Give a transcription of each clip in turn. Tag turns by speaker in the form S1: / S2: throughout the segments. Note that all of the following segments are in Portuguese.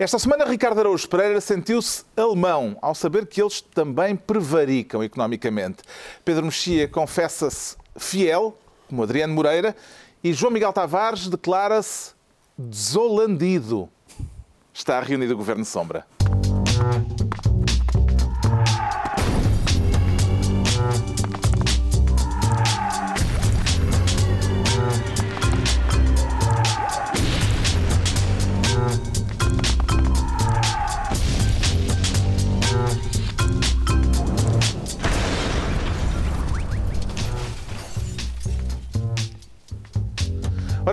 S1: Esta semana, Ricardo Araújo Pereira sentiu-se alemão ao saber que eles também prevaricam economicamente. Pedro Mexia confessa-se fiel, como Adriano Moreira, e João Miguel Tavares declara-se desolandido. Está reunido o Governo Sombra.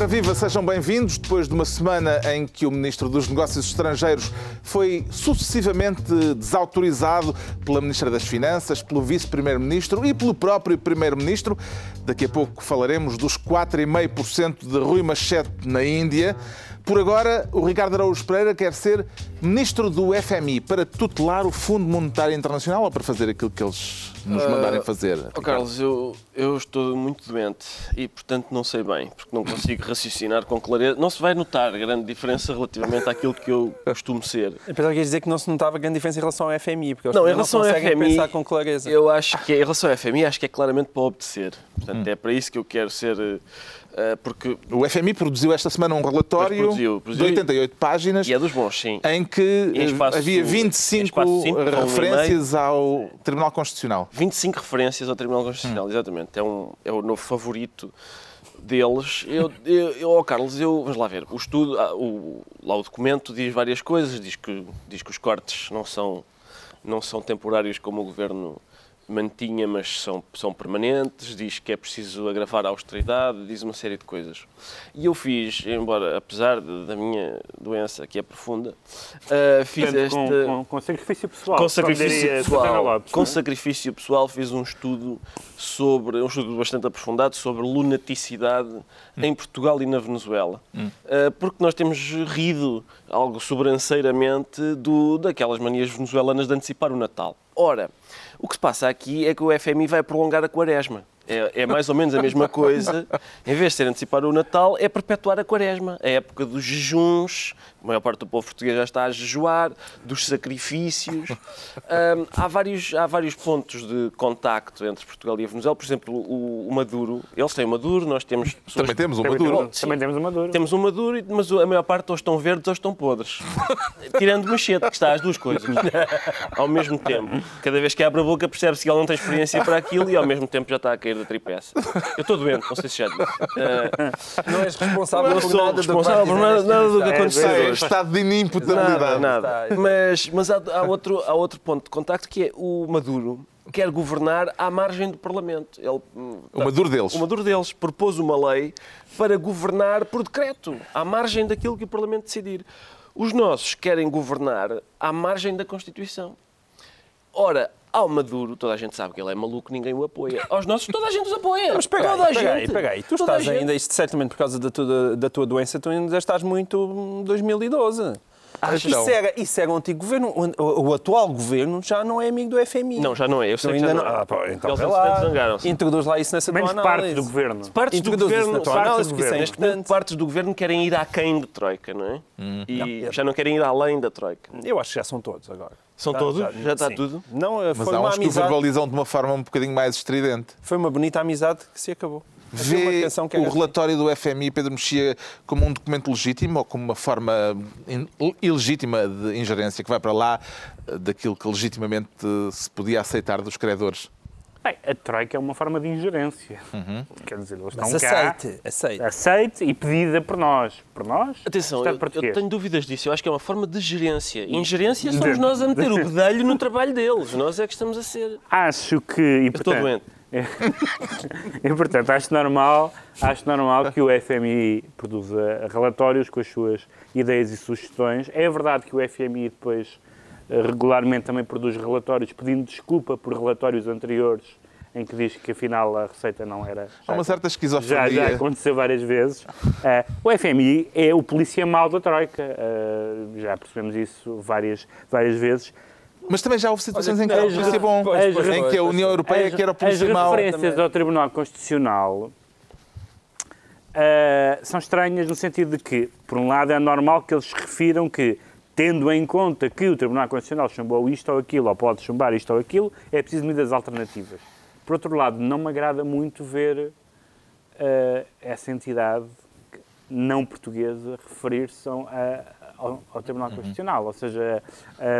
S1: Ora viva, sejam bem-vindos. Depois de uma semana em que o Ministro dos Negócios Estrangeiros foi sucessivamente desautorizado pela Ministra das Finanças, pelo Vice-Primeiro-Ministro e pelo próprio Primeiro-Ministro, daqui a pouco falaremos dos 4,5% de Rui Machete na Índia. Por agora, o Ricardo Araújo Pereira quer ser ministro do FMI para tutelar o Fundo Monetário Internacional ou para fazer aquilo que eles nos
S2: Ah,
S1: mandarem fazer?
S2: Oh, Carlos, eu, eu estou muito doente e, portanto, não sei bem, porque não consigo raciocinar com clareza. Não se vai notar grande diferença relativamente àquilo que eu costumo ser.
S3: Que ias dizer que não se notava grande diferença em relação ao FMI, porque eles
S2: Não, em relação ao
S3: conseguem
S2: FMI,
S3: pensar com clareza.
S2: Eu acho que, em relação ao FMI, acho que é claramente para obedecer. Portanto, é para isso que eu quero ser. eh, porque.
S1: O FMI produziu esta semana um relatório
S2: produziu, produziu.
S1: de 88 páginas
S2: E é dos bons, sim.
S1: em que
S2: Em espaço-
S1: havia
S2: em
S1: 25
S2: espaço cinco, um e
S1: referências ao Tribunal Constitucional.
S2: 25 referências ao Tribunal Constitucional, exatamente. É, um, é o novo favorito deles. Eu, eu, eu oh, Carlos, eu, vamos lá ver. O estudo, ah, o, lá o documento diz várias coisas, diz que, diz que os cortes não são, não são temporários como o governo mantinha, mas são, são permanentes, diz que é preciso agravar a austeridade, diz uma série de coisas. E eu fiz, embora, apesar de- da minha doença, que é profunda, ah, fiz
S4: Portanto,
S2: esta...
S4: com, com, com sacrifício pessoal.
S2: Com sacrifício pessoal,
S4: Lopes,
S2: com
S4: é?
S2: sacrifício pessoal fiz um estudo sobre um estudo bastante aprofundado sobre lunaticidade em Portugal e na Venezuela, Uh, porque nós temos rido algo sobranceiramente do daquelas manias venezuelanas de antecipar o Natal. Ora, o que se passa aqui é que o FMI vai prolongar a Quaresma. É, é mais ou menos a mesma coisa. Em vez de ser antecipar o Natal, é perpetuar a Quaresma. A época dos jejuns, a maior parte do povo português já está a jejuar, dos sacrifícios. Hum, há, vários, há vários pontos de contacto entre Portugal e a Venezuela. Por exemplo, o, o Maduro. Eles têm o Maduro, nós temos pessoas
S1: Também temos um
S4: Também
S1: Maduro.
S4: temos- Também temos uma dura.
S2: temos um Maduro, e- mas a maior parte ou estão verdes ou estão podres. Tirando Machete, que está às duas coisas. Ao mesmo tempo. Cada vez que abre a boca percebe-se que ele não tem experiência para aquilo e ao mesmo tempo já está a cair da tripeça. Eu estou doente, não sei se já disse. Ah,
S3: Não és responsável
S2: não
S3: por nada do que
S2: responsável por nada, nada do que aconteceu.
S1: estado de inimputabilidade.
S2: Nada, nada. Mas, mas há, há outro, há outro ponto de contacto que é o Maduro quer governar à margem do Parlamento. Ele,
S1: O Maduro deles.
S2: o Maduro deles propôs uma lei para governar por decreto, à margem daquilo que o Parlamento decidir. Os nossos querem governar à margem da Constituição. Ora, ao Maduro, toda a gente sabe que ele é maluco, ninguém o apoia. Aos nossos, toda a gente os apoia.
S3: Mas pega
S2: toda a
S3: aí, pega aí,
S2: gente.
S3: pega aí. Tu
S2: Toda a
S3: estás
S2: gente.
S3: ainda, isto certamente por causa da tua, da tua doença, tu ainda estás muito hum, 2012.
S1: Acho
S3: isso,
S1: não.
S3: era, isso era um antigo governo. O, o- o atual governo já não é amigo do FMI.
S2: Não, já não é. Eu sei
S3: Tu
S2: que já
S3: ainda
S2: não
S3: não.
S2: é.
S3: Ah, pá, então
S2: Eles
S3: lá.
S2: zangaram-se.
S3: Introduz lá isso nessa
S4: Menos
S3: tua
S4: parte
S3: análise.
S4: do governo.
S2: Partes do
S3: isso
S2: governo,
S4: parte
S3: análise,
S4: do
S3: que isso é
S4: governo.
S2: Neste momento,
S3: importante.
S2: partes do governo querem ir aquém de Troika, não é? E já não querem ir além da Troika.
S3: Eu acho que já são todos agora.
S2: São
S3: Já-
S2: todos?
S3: já-
S2: Já está
S3: sim.
S2: tudo?
S3: Não, eh,
S1: Mas
S3: foi
S1: há
S3: uma
S1: uns que o
S3: amizade.
S1: verbalizam de uma forma um bocadinho mais estridente.
S3: Foi uma bonita amizade que se acabou. Uma
S1: Vê
S3: canção que
S1: o
S3: assim.
S1: relatório do FMI, Pedro Mexia, como um documento legítimo ou como uma forma ilegítima de ingerência que vai para lá eh, daquilo que legitimamente se podia aceitar dos credores?
S4: Bem, a Troika é uma forma de ingerência. Quer dizer, eles
S3: Mas
S4: estão cá,
S3: aceite, aceite.
S4: aceite e pedida por nós. Por nós?
S2: Atenção, eu, eu tenho dúvidas disso. Eu acho que é uma forma de gerência. Ingerência somos nós a meter o bedelho no trabalho deles. Nós é que estamos a ser.
S4: Acho que... E,
S2: Eu estou
S4: portanto,
S2: doente.
S4: E, portanto, acho normal, acho normal que o FMI produza relatórios com as suas ideias e sugestões. É verdade que o FMI depois eh, regularmente também produz relatórios pedindo desculpa por relatórios anteriores em que diz que afinal a receita não era.
S1: Há uma certa
S4: Já,
S1: esquizofrenia.
S4: já aconteceu várias vezes. Eh, o FMI é o polícia mau da Troika. Eh, já percebemos isso várias, várias vezes.
S1: Mas também já houve situações em que
S3: Olha,
S1: era o
S3: pois,
S4: pois,
S1: em que a União Europeia
S4: as,
S1: que era o
S4: as referências ao Tribunal Constitucional eh, são estranhas no sentido de que, por um lado, é normal que eles refiram que tendo em conta que o Tribunal Constitucional chumbou isto ou aquilo, ou pode chumbar isto ou aquilo, é preciso medidas alternativas. Por outro lado, não me agrada muito ver uh, essa entidade não portuguesa referir-se ao, ao, Tribunal uhum. Constitucional, ou seja,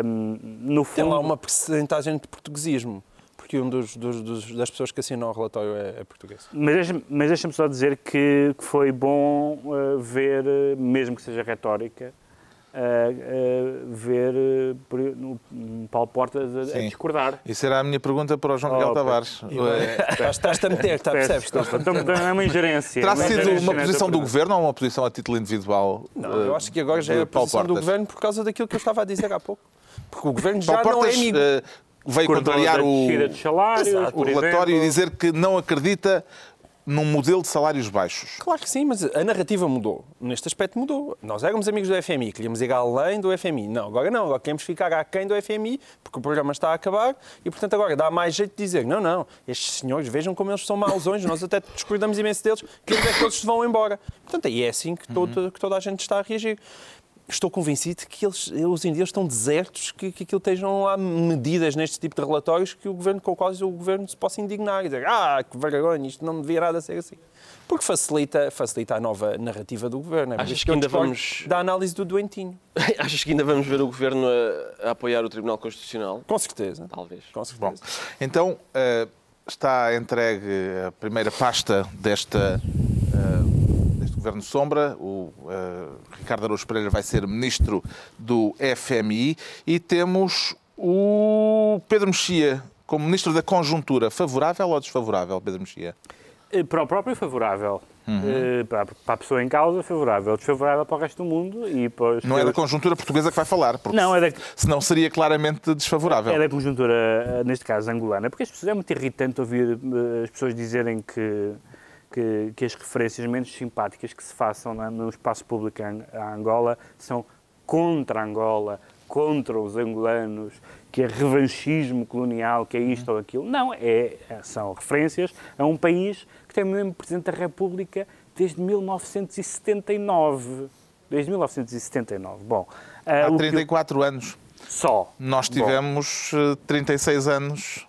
S4: um, no fundo...
S3: Tem lá uma percentagem de portuguesismo porque um dos, dos, dos, das pessoas que assinou o relatório é, é português.
S4: Mas deixa-me deixa só dizer que, que foi bom uh, ver, mesmo que seja retórica, uh, ver uh, no, Paulo Portas a, a, discordar.
S1: Isso era a minha pergunta para o João Miguel oh, Tavares.
S3: Estás-te a meter, está, percebes?
S4: É uma ingerência.
S1: Terá sido uma posição do Governo ou uma posição a título individual?
S3: Não, eu acho que agora já é a posição do Governo por causa daquilo que eu estava a dizer há pouco. Porque o Governo já Paulo não é amigo
S1: veio contrariar o, o relatório e dizer que não acredita num modelo de salários baixos.
S3: Claro que sim, mas a narrativa mudou. Neste aspecto mudou. Nós éramos amigos do FMI, queríamos ir além do FMI. Não, agora não, agora queremos ficar aquém do FMI, porque o programa está a acabar e, portanto, agora dá mais jeito de dizer não, não, estes senhores, vejam como eles são mausões, nós até discordamos imenso deles, queremos é que todos vão embora. Portanto, aí é assim que, todo, que toda a gente está a reagir estou convencido que eles, os indianos estão desertos, que, que aquilo estejam lá medidas neste tipo de relatórios que o governo, com quais o governo se possa indignar e dizer ah, que vergonha, isto não devia nada ser assim. Porque facilita, facilita a nova narrativa do governo. É
S2: Achas que ainda vamos...
S3: Da análise do doentinho.
S2: Achas que ainda vamos ver o governo a, a, apoiar o Tribunal Constitucional?
S3: Com certeza.
S2: Talvez.
S3: Com certeza.
S1: Bom, então uh, está entregue a primeira pasta desta... Uh, Governo Sombra. O uh, Ricardo Araújo Pereira vai ser ministro do FMI. E temos o Pedro Mexia como ministro da Conjuntura. Favorável ou desfavorável, Pedro Mexia?
S4: Eh, para o próprio, favorável. Uhum. Uh, para, a pessoa em causa, favorável. Desfavorável para o resto do mundo e para
S1: Não é da conjuntura portuguesa que vai falar, porque não, é da... senão seria claramente desfavorável.
S4: É da conjuntura, neste caso, angolana. Porque é muito irritante ouvir as pessoas dizerem que que, que, as referências menos simpáticas que se façam no espaço público a Angola são contra Angola, contra os angolanos, que é revanchismo colonial, que é isto ou aquilo. Não, é, são referências a um país que tem o mesmo Presidente da República desde 1979. Desde 1979. Bom,
S1: Há 34 que... anos.
S4: Só.
S1: Nós tivemos Bom. 36 anos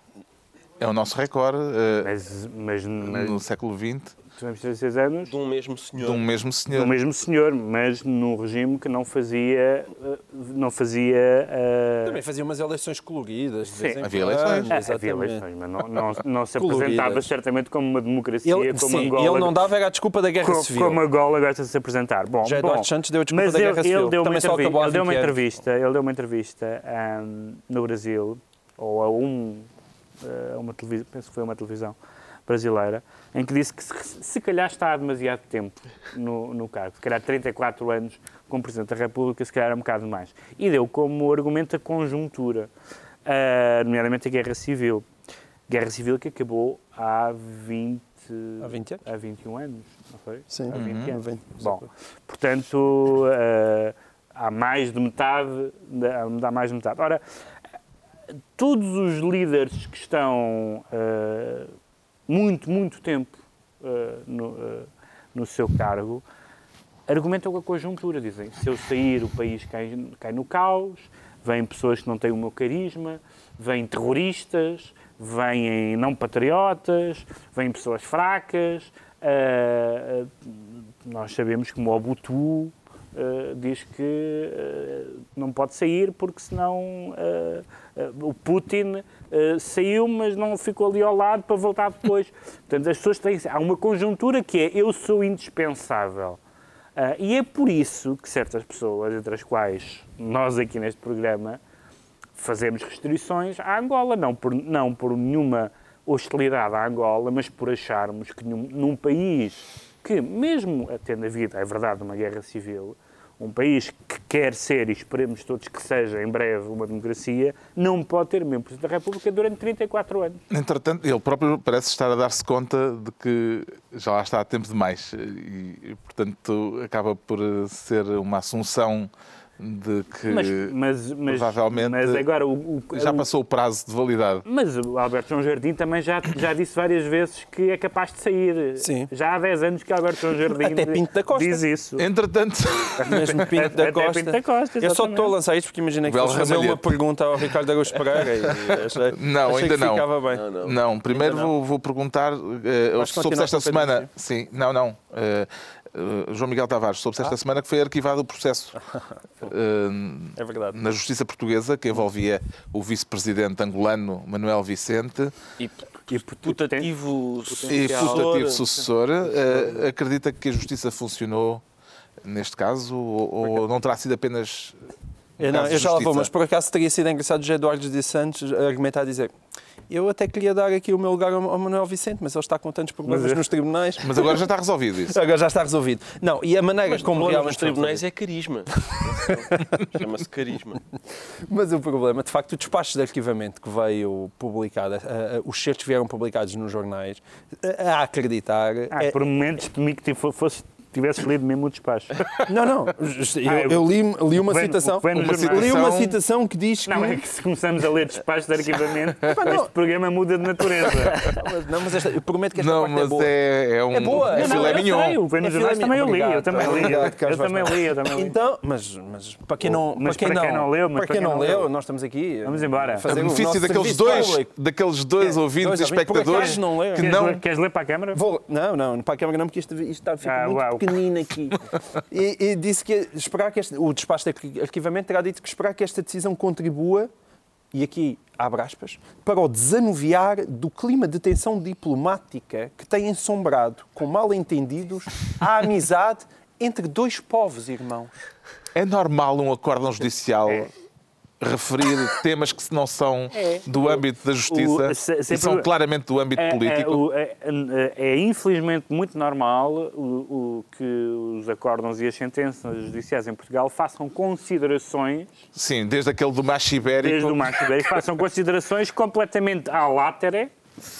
S1: é o nosso recorde uh,
S4: mas, mas, mas,
S1: no século XX.
S4: Tivemos 36 anos.
S2: De um mesmo senhor.
S1: De um mesmo senhor.
S4: De um mesmo senhor, mas num regime que não fazia. Eh, não fazia.
S3: Uh... Também fazia umas eleições coloridas.
S1: Sim, havia eleições.
S4: Ah, havia eleições, mas não, não, não se apresentava certamente como uma democracia,
S3: ele,
S4: como
S3: sim,
S4: Angola.
S3: ele não dava era a desculpa da guerra
S4: como,
S3: civil.
S4: Como Angola gosta de se apresentar. Bom,
S3: Já
S4: Eduardo
S3: Santos deu a desculpa
S4: mas
S3: da
S4: ele,
S3: guerra civil.
S4: Ele deu uma, entrevista, ele deu uma entrevista, ele deu uma entrevista um, no Brasil, ou a um uh, uma televisão, penso que foi uma televisão brasileira, em que disse que se, se calhar está há demasiado tempo no, no cargo, se calhar 34 anos como Presidente da República, se calhar um bocado mais. E deu como argumento a conjuntura, uh, nomeadamente a Guerra Civil. Guerra Civil que acabou há 20,
S3: há 20 anos?
S4: Há 21 anos, não foi?
S3: Sim,
S4: há 20
S3: uhum.
S4: anos.
S3: 20,
S4: Bom, portanto, uh, há mais de metade, há mais de metade. Ora, todos os líderes que estão uh, muito, muito tempo uh, no, uh, no, seu cargo argumentam com a conjuntura. Dizem, se eu sair, o país cai, cai no caos, vêm pessoas que não têm o meu carisma, vêm terroristas, vêm não patriotas, vêm pessoas fracas. nós sabemos que Mobutu diz que não pode sair porque senão uh, o Putin saiu, mas não ficou ali ao lado para voltar depois. Portanto, as pessoas têm. Há uma conjuntura que é eu sou indispensável. e é por isso que certas pessoas, entre as quais nós aqui neste programa, fazemos restrições à Angola, não por, não por nenhuma hostilidade à Angola, mas por acharmos que num, num país que, mesmo tendo havido, é verdade, uma guerra civil, um país que quer ser, e esperemos todos que seja em breve, uma democracia, não pode ter Presidente da República durante 34 anos.
S1: Entretanto, ele próprio parece estar a dar-se conta de que já lá está há tempo demais e, portanto, acaba por ser uma assunção de que
S4: Mas, mas, mas,
S1: provavelmente
S4: mas agora o, o-
S1: já passou o prazo de validade.
S4: Mas o Alberto João Jardim também já, já disse várias vezes que é capaz de sair.
S3: Sim.
S4: Já há 10 anos que Alberto João Jardim
S3: Até Pinto da Costa.
S4: diz isso.
S1: Entretanto,
S3: Mesmo Pinto da
S4: Até
S3: Costa.
S4: Pinto da Costa,
S3: Eu só estou a lançar isto porque imaginei que fosse fazer uma pergunta ao Ricardo Araújo Pereira e achei,
S1: Não,
S3: achei
S1: ainda
S3: que
S1: não.
S3: ficava bem.
S2: Não, não.
S1: não, primeiro. Vou, vou perguntar, soube-se
S3: continuar
S1: esta semana, sim, não, não, eh, eh, João Miguel Tavares, soube-se
S3: Ah.
S1: esta semana que foi arquivado o processo eh,
S3: É verdade.
S1: na Justiça Portuguesa que envolvia o vice-presidente angolano Manuel Vicente
S2: E
S4: E
S2: putativo
S1: e
S2: sucessor.
S1: putativo sucessor. Eh, acredita que a Justiça funcionou neste caso ou, ou não terá sido apenas um
S3: Eu, não,
S1: caso
S3: eu já lá vou, mas por acaso teria sido engraçado o José Eduardo de Santos argumentar a dizer eu até queria dar aqui o meu lugar ao Manuel Vicente, mas ele está com tantos problemas
S4: Mas é-
S3: nos tribunais.
S1: Mas agora já está resolvido isso.
S3: Agora já está resolvido. Não, e a maneira
S2: Mas
S3: como realmente
S2: nos tribunais é carisma. Chama-se carisma.
S3: Mas o problema, de facto, o despacho de arquivamento que veio publicado, a- a- os certos vieram publicados nos jornais, a, a acreditar.
S4: Ah,
S3: é-
S4: por momentos temi que fosse, tivesses lido mesmo o despacho.
S3: Não, não. Eu,
S4: Ah,
S3: eu li, li uma citação. Uma
S4: jornais.
S3: li uma
S1: Citação-
S3: citação que diz que.
S4: Não, é que se começamos a ler despachos de arquivamento,
S3: não.
S4: este programa muda de natureza.
S3: Não, mas esta, eu prometo que esta
S1: Não,
S3: parte é
S1: mas
S3: boa.
S1: é, é um
S3: É boa.
S1: é
S3: Não,
S1: filé
S4: eu
S1: mignon.
S4: sei, o Vem nos
S3: É
S4: jornais também eu li, eu também li. Eu também li, eu também li.
S3: Então, mas, mas para quem não,
S4: Mas
S3: para quem
S4: para quem não leu, mas
S3: para quem não leu, nós estamos aqui.
S4: Vamos embora.
S3: a
S1: A benefício daqueles dois,
S3: público.
S1: daqueles dois
S3: É,
S1: ouvintes
S3: dois
S1: e espectadores
S3: não
S1: que
S4: Queres,
S1: não.
S4: ler, queres ler para a Câmara?
S3: Não, não, para a câmara não, porque isto, está, fica
S4: Ah,
S3: muito
S4: uau.
S3: pequenino aqui. E, e disse que esperar que este, o despacho de arqui- arquivamento terá dito que esperar que esta decisão contribua, e aqui abre aspas, para o desanuviar do clima de tensão diplomática que tem ensombrado, com mal-entendidos, a amizade entre dois povos irmãos.
S1: É normal um acórdão judicial referir temas que não são
S4: É.
S1: do âmbito da justiça
S4: O- se-
S1: e são claramente do âmbito
S4: É, é,
S1: político?
S4: é, é- é infelizmente muito normal o, o que os acórdãos e as sentenças judiciais em Portugal façam considerações,
S1: Sim, desde aquele do macho ibérico.
S4: desde o Marco Ibérico, façam considerações completamente à látere,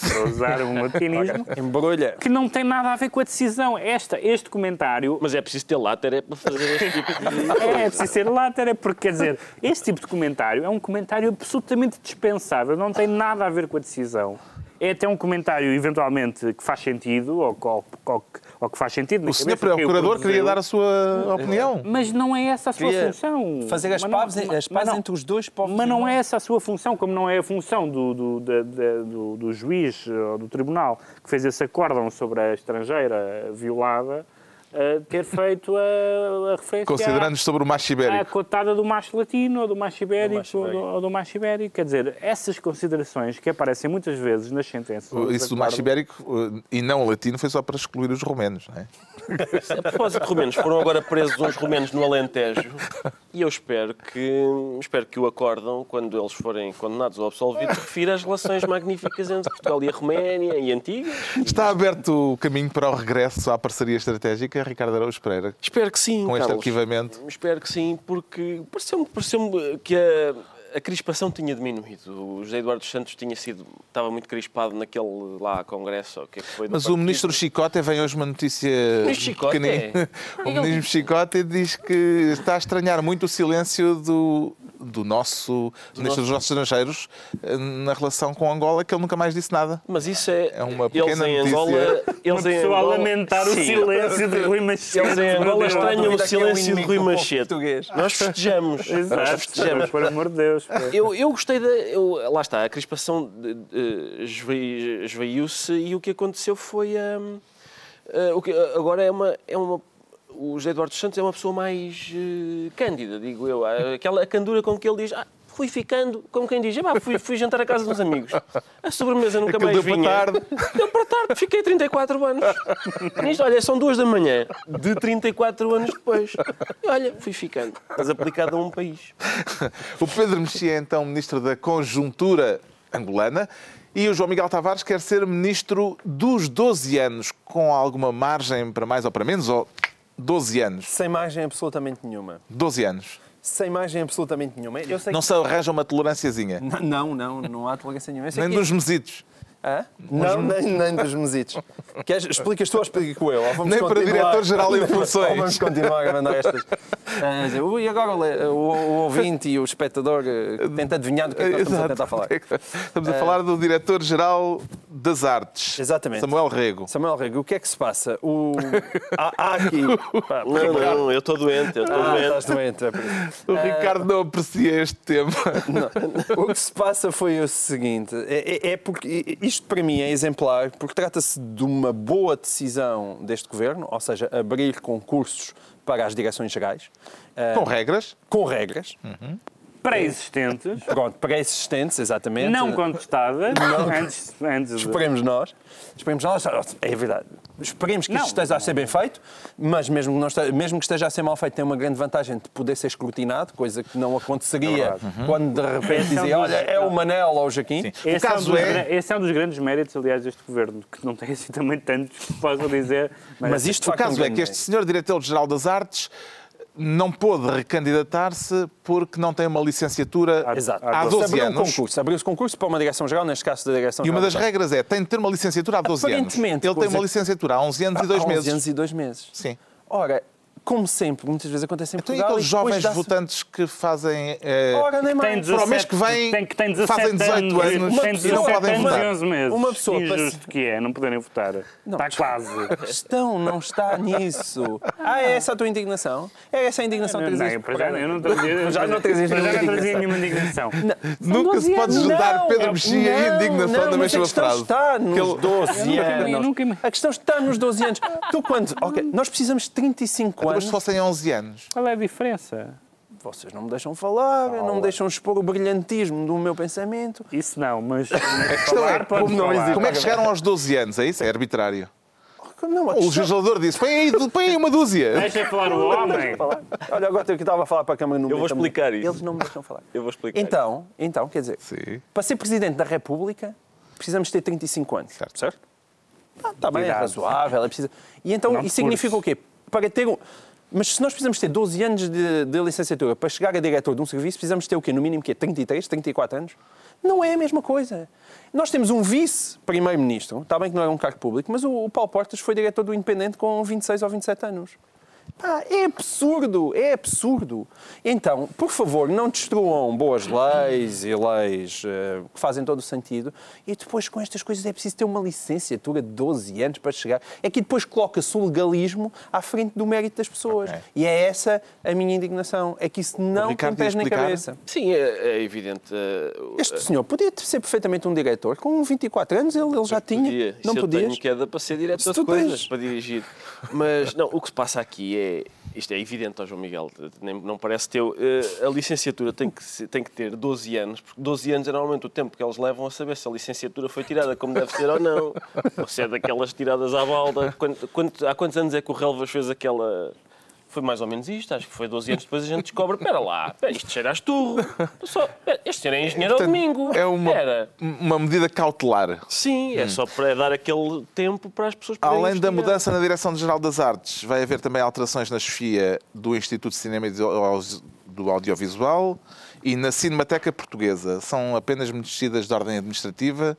S4: para usar um latinismo,
S3: Embrulha.
S4: que não tem nada a ver com a decisão. Esta, este comentário
S2: Mas é preciso ter láter é para fazer este tipo de.
S4: É, é preciso ser láter, porque quer dizer, este tipo de comentário é um comentário absolutamente dispensável, não tem nada a ver com a decisão. É até um comentário, eventualmente, que faz sentido, ou, ou, ou que- ou que faz sentido.
S1: O senhor
S4: o
S1: Procurador queria dar a sua opinião.
S4: Mas não é essa a sua
S3: Queria
S4: função.
S3: fazer as pazes, as pazes
S4: não-
S3: entre os dois povos
S4: Mas não é essa a sua função, como não é a função do, do, da- da- do, do juiz ou do tribunal que fez esse acórdão sobre a estrangeira violada, ter feito a, a referência à-
S1: Considerando sobre o macho
S4: a
S1: ibérico.
S4: cotada do macho latino, ou do macho ibérico,
S3: macho
S4: ou do, ou do macho ibérico. Quer dizer, essas considerações que aparecem muitas vezes nas sentenças.
S1: Isso do macho ibérico e não o latino foi só para excluir os romenos, não é?
S2: A propósito de romenos, foram agora presos uns romenos no Alentejo e eu espero que, espero que o acórdão, quando eles forem condenados ou absolvidos, refira as relações magníficas entre Portugal e a Roménia e antigas.
S1: Está aberto o caminho para o regresso à parceria estratégica, Ricardo Araújo Pereira,
S2: Espero que sim,
S1: com este
S2: Carlos.
S1: arquivamento.
S2: Espero que sim, porque pareceu-me pareceu que a, a crispação tinha diminuído. O José Eduardo Santos tinha sido, estava muito crispado naquele lá congresso. o que é que foi,
S1: Mas o
S2: partido.
S1: ministro Chicote vem hoje uma notícia
S2: Chicote?
S1: pequenina. O ministro Chicote diz que está a estranhar muito o silêncio do, do nosso ministro dos Nossos Estrangeiros eh, na relação com Angola, que ele nunca mais disse nada.
S2: Mas isso é.
S1: É uma
S2: eles
S1: pequena
S2: em
S1: notícia.
S2: Angola. Eles
S4: Uma
S2: em
S4: pessoa a
S2: Angola,
S4: lamentar o
S2: Sim.
S4: silêncio de Rui Machete.
S2: Eles em Angola estranham o
S3: é um
S2: silêncio de Rui
S3: do
S2: Machete.
S3: português.
S2: Nós festejamos. Nós
S4: Exato,
S2: festejamos.
S4: por amor de Deus.
S2: Eu, eu gostei da. eu- lá está, a crispação esvaiu-se e o que aconteceu foi. hum, eh, o que, agora é uma, é uma. O José Eduardo Santos é uma pessoa mais eh, cândida, digo eu. Aquela candura com que ele diz. Ah, fui ficando, como quem diz, "Epá, fui, fui jantar à casa dos amigos. A sobremesa nunca
S1: Aquilo
S2: mais
S1: deu para
S2: vinha.
S1: tarde.
S2: Deu para tarde, fiquei 34 anos. Nisto, olha, são duas da manhã, de 34 anos depois. E olha, fui ficando. Mas aplicado a um país.
S1: O Pedro Mexia é então ministro da Conjuntura angolana e o João Miguel Tavares quer ser ministro dos 12 anos, com alguma margem para mais ou para menos, ou 12 anos.
S3: Sem margem absolutamente nenhuma.
S1: 12 anos.
S3: Sem margem absolutamente nenhuma. Eu sei
S1: Não
S3: que...
S1: se arranja uma tolerânciazinha.
S3: Não, não, não, não há tolerância nenhuma.
S1: Nem
S3: que-
S1: dos mesitos.
S3: Hã? Não, nem, nem dos mesitos. Queres, explicas tu ou explico eu? Ou vamos
S1: Nem para diretor-geral em
S3: Ou
S1: funções.
S3: vamos continuar a mandar estas. "Ui, E agora o, o, ouvinte e o espectador eh, tenta adivinhar do que é que nós estamos a tentar falar.
S1: Estamos a falar do diretor-geral das artes.
S3: Exatamente.
S1: Samuel Rego.
S3: Samuel Rego, o que é que se passa? O... Há, há aqui. Pá,
S2: Não, não, eu estou doente, eu estou
S3: Ah,
S2: doente.
S3: estás doente, é.
S1: O Ricardo não aprecia este tema.
S3: Não. O que se passa foi o seguinte: é, é- é porque isto para mim é exemplar, porque trata-se de uma boa decisão deste governo, ou seja, abrir concursos para as direções gerais,
S1: Com regras.
S3: com regras,
S4: Pré-existentes,
S3: pronto, pré-existentes, exatamente.
S4: não contestadas, antes, antes de...
S3: Esperemos nós. Esperemos nós. É verdade. Esperemos que
S4: Não.
S3: isto esteja a ser bem feito, mas mesmo que, não esteja, mesmo que esteja a ser mal feito, tem uma grande vantagem de poder ser escrutinado, coisa que não aconteceria quando de repente
S4: é
S3: dizia:
S4: dos-
S3: olha, é o Manel ou o Joaquim.
S1: Sim.
S4: Esse,
S1: O
S4: é um
S1: caso
S4: dos,
S1: é-
S4: esse é um dos grandes méritos, aliás, deste governo, que não tem assim também tantos que posso dizer.
S3: Mas isto, de
S1: O
S3: facto,
S1: caso é que este senhor diretor-geral das artes não pôde recandidatar-se porque não tem uma licenciatura
S3: Exato.
S1: há
S3: Se
S1: 12
S3: abriu um
S1: anos.
S3: concurso, abriu-se concurso para uma direção-geral, neste caso da direção
S1: E uma das regras é, tem de ter uma licenciatura há 12 anos. Ele tem uma
S3: que-
S1: licenciatura há 11 anos e 2
S3: Há 11
S1: meses.
S3: anos e dois meses.
S1: Sim.
S3: Ora, como sempre, muitas vezes acontece em
S1: Então e
S3: Portugal.
S1: aqueles
S3: e depois
S1: jovens votantes que fazem... eh,
S3: Ora, nem
S4: Tem
S3: mais.
S1: Para o mês
S4: 17,
S1: que vem,
S4: tem, que tem 17
S1: fazem 18
S4: anos,
S1: anos
S4: tem
S3: e não
S4: 17
S1: podem
S4: anos
S1: votar.
S4: e 11 meses.
S3: Uma pessoa para-
S4: Injusto que é, não poderem votar. Está quase.
S3: A questão não está nisso. Ah, é essa a tua indignação? É essa a indignação que
S4: Não,
S3: trazes
S4: eu, para já, eu não trazia,
S3: Já não nenhuma
S4: não trazia
S3: indignação.
S4: nenhuma indignação.
S1: Nunca se pode juntar Pedro
S3: Não,
S1: Mexia e
S3: não,
S1: indignação
S3: não, mas
S1: mesma
S3: a questão
S1: frase.
S3: está nos
S1: Que ele-
S3: 12
S4: nunca- eu
S3: anos. A questão está nos 12 anos. Tu quando... ok, nós precisamos de 35
S1: Mas se fossem 11 anos.
S4: Qual é a diferença?
S3: Vocês não me deixam falar, não me deixam expor o brilhantismo do meu pensamento.
S4: Isso não, mas a
S1: questão é, como,
S4: falar.
S1: como é que chegaram aos 12 anos? É isso? É arbitrário.
S3: Não, a
S1: O legislador disse, põe aí, põe aí uma dúzia.
S4: Deixa falar o homem.
S3: Olha, agora eu que estava a falar para a Câmara no
S2: Eu vou
S3: meio também.
S2: explicar isso.
S3: Eles não me deixam falar.
S2: Eu vou explicar.
S3: Então, então, quer dizer,
S1: Sim.
S3: para ser Presidente da República, precisamos ter 35 anos.
S1: Certo.
S3: Certo? Ah, está bem, é razoável. É preciso... E então,
S4: Não
S3: isso significa o quê? Para ter um... Mas se nós precisamos ter 12 anos de, de licenciatura para chegar a diretor de um serviço, precisamos ter o quê? No mínimo, quê? 33, 34 anos? Não é a mesma coisa. Nós temos um vice-primeiro-ministro, está bem que não era um cargo público, mas o, o Paulo Portas foi diretor do Independente com 26 ou 27 anos. Pá, é absurdo, é absurdo. Então, por favor, não destruam boas leis e leis eh, que fazem todo o sentido. E depois, com estas coisas, é preciso ter uma licenciatura de 12 anos para chegar. É que depois coloca-se o legalismo à frente do mérito das pessoas.
S1: Ok.
S3: E é essa a minha indignação. É que isso não tem pés nem
S1: explicar?
S3: cabeça.
S2: Sim, é, é evidente. eh,
S3: Este senhor podia ser perfeitamente um diretor. Com 24 anos, ele, ele já tinha.
S2: Podia.
S3: Não
S2: Se eu
S3: podias?
S2: tenho queda para ser diretor de coisas,
S3: tens.
S2: para dirigir. Mas, não, o que se passa aqui é... Isto é evidente, ó João Miguel, nem, não parece teu. eh, a licenciatura tem que, tem que ter 12 anos, porque 12 anos é normalmente o tempo que eles levam a saber se a licenciatura foi tirada como deve ser ou não. Ou se é daquelas tiradas à balda. Quanto- quanto- há quantos anos é que o Relvas fez aquela... Foi mais ou menos isto, acho que foi 12 anos depois a gente descobre, espera lá, isto cheira a esturro. Só, este senhor é engenheiro ao domingo.
S1: É uma,
S2: Espera.
S1: uma medida cautelar.
S2: Sim, é só para dar aquele tempo para as pessoas poderem
S1: Além da mudança na Direção-Geral das Artes, vai haver também alterações na chefia do Instituto de Cinema e do Audiovisual e na Cinemateca Portuguesa. São apenas mexidas de ordem administrativa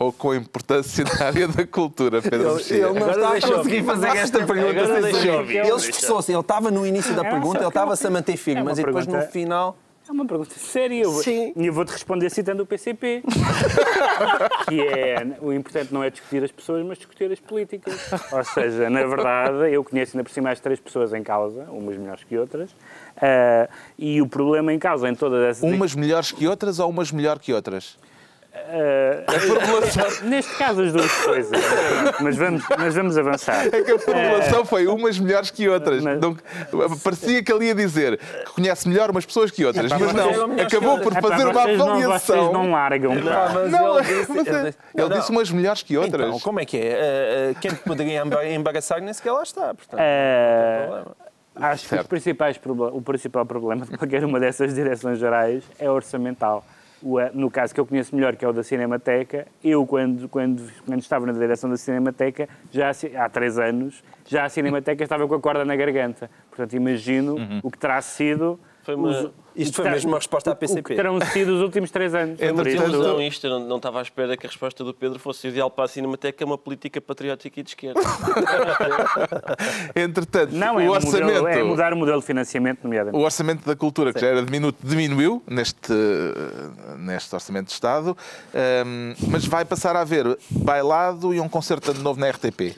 S1: ou com importância na área da cultura, Pedro Mexia?
S3: Ele não
S2: Agora
S3: está a conseguir fazer esta pergunta
S2: Agora
S3: sem saber. Ele esforçou-se, ele estava no início da
S4: É,
S3: pergunta, ele estava-se a manter firme,
S4: é
S3: mas depois no final.
S4: É uma pergunta séria. Eu-
S2: Sim.
S4: E eu vou-te responder citando o PCP. que é, o importante não é discutir as pessoas, mas discutir as políticas. Ou seja, na verdade, eu conheço ainda por cima as três pessoas em causa, umas melhores que outras, ah, e o problema em causa em todas essas...
S1: Umas melhores que outras ou umas melhor que outras?
S4: Ah, Neste caso, as duas coisas. Mas vamos, mas vamos avançar.
S1: É que a formulação foi umas melhores que outras.
S4: Mas-
S1: Não- parecia que ele ia dizer que conhece melhor umas pessoas que outras,
S3: Epá,
S1: mas não.
S3: melhores
S1: Acabou
S3: que
S1: por fazer uma
S4: vocês não, vocês
S1: avaliação.
S4: não largam.
S3: mas
S1: Não,
S3: ele disse-
S1: mas é-
S3: ele- Não, não.
S1: disse umas melhores que outras.
S3: Então, como é que é? Ah, quem poderia emba- embaraçar nem sequer lá está. Portanto, não.
S4: Acho que
S1: Certo.
S4: os principais proble- o principal problema de qualquer uma dessas direções gerais é orçamental. Eh, no caso que eu conheço melhor, que é o da Cinemateca, eu, quando, quando, quando estava na direção da Cinemateca, já, há três anos, já a Cinemateca estava com a corda na garganta. Portanto, imagino
S1: Uhum.
S4: o que terá sido
S2: foi uma,
S3: Isto foi mesmo uma resposta à
S4: O que
S3: PCP.
S4: terão sido os últimos três anos.
S2: Isto, eu não, não estava à espera que a resposta do Pedro fosse ideal para a Cinemateca, uma política patriótica e de esquerda.
S1: Entretanto,
S4: Não,
S1: o
S4: é,
S1: orçamento.
S4: modelo, é mudar o modelo de financiamento,
S1: O
S4: nomeadamente.
S1: orçamento da cultura, que já era diminuto, diminuiu neste, neste orçamento de Estado, ehm, mas vai passar a haver bailado e um concerto de novo na RTP.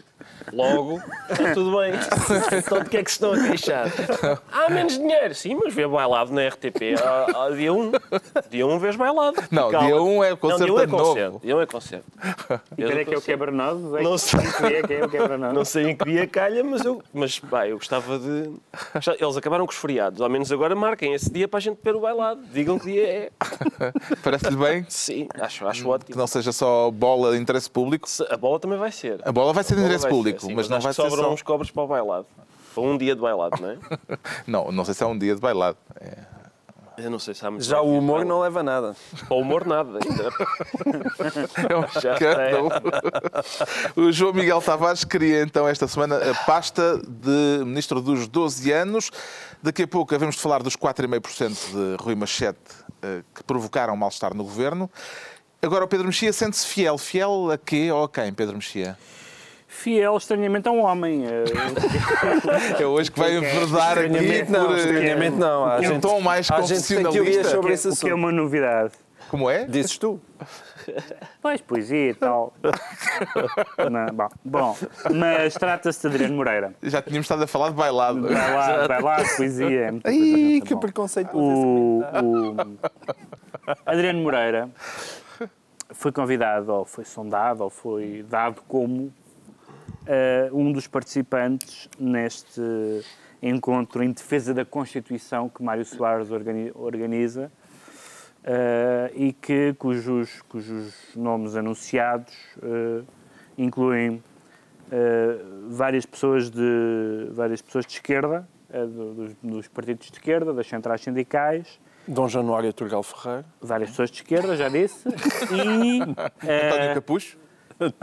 S2: Logo, está tudo bem. Então de que é que se estão a queixar? Há menos dinheiro. Sim, mas vê bailado na RTP há, há dia 1. Dia 1 vês bailado.
S1: Não,
S2: Calma.
S1: dia 1 é
S2: Não,
S1: concerto
S2: dia 1 é
S1: de ano novo.
S2: concerto. Dia 1 é concerto.
S4: E quando é que é o quebra-nozes? É
S2: Não
S4: que-
S2: sei.
S4: que dia é que é o quebra-nozes?
S2: Não sei em que dia calha, mas eu, mas, pá, eu gostava de. Eles acabaram com os feriados. Ao menos agora marquem esse dia para a gente ver o bailado. Digam que dia é.
S1: Parece-lhe bem
S2: Sim, acho, acho
S1: que
S2: ótimo.
S1: não seja só bola de interesse público.
S2: Se- A bola também vai ser.
S1: A bola vai ser de interesse
S2: ser,
S1: público,
S2: sim,
S1: mas não
S2: acho
S1: vai ser
S2: sobram
S1: só.
S2: uns cobres para o bailado. Para um dia de bailado, não é?
S1: Não, não sei se é um dia de bailado. É.
S2: Eu não sei se há muito
S3: Já o humor não leva a nada.
S2: Para o humor, nada. Ainda.
S1: É um escândalo. O João Miguel Tavares queria então esta semana a pasta de Ministro dos 12 anos. Daqui a pouco havemos de falar dos 4,5% de Rui Machete eh, que provocaram mal-estar no governo. Agora o Pedro Mexia sente-se fiel. Fiel a quê ou a quem, Pedro Mexia?
S4: Fiel, estranhamente, a um homem. eh,
S1: É hoje que vai enverdar aqui
S3: Estranhamente não,
S1: por, eh,
S3: estranhamente não. Há
S1: um
S3: gente-
S1: tom mais
S3: há gente tem teorias sobre esse
S4: o que é uma novidade.
S1: Como é?
S3: Dizes tu.
S4: Pois, poesia e tal. Não, bom, bom, mas trata-se de Adriano Moreira.
S1: Já tínhamos estado a falar de bailado.
S4: Vai lá, poesia. é
S3: Ai, que
S4: Bom,
S3: preconceito.
S4: o, o Adriano Moreira foi convidado, ou foi sondado, ou foi dado como eh, um dos participantes neste encontro em defesa da Constituição que Mário Soares organi- organiza eh, e que, cujos, cujos nomes anunciados eh, incluem várias pessoas de várias pessoas de esquerda, do- dos, dos partidos de esquerda, das centrais sindicais,
S3: Dom Januário Turgal Ferreira.
S4: várias pessoas de esquerda, já disse, e,
S1: António Capucho?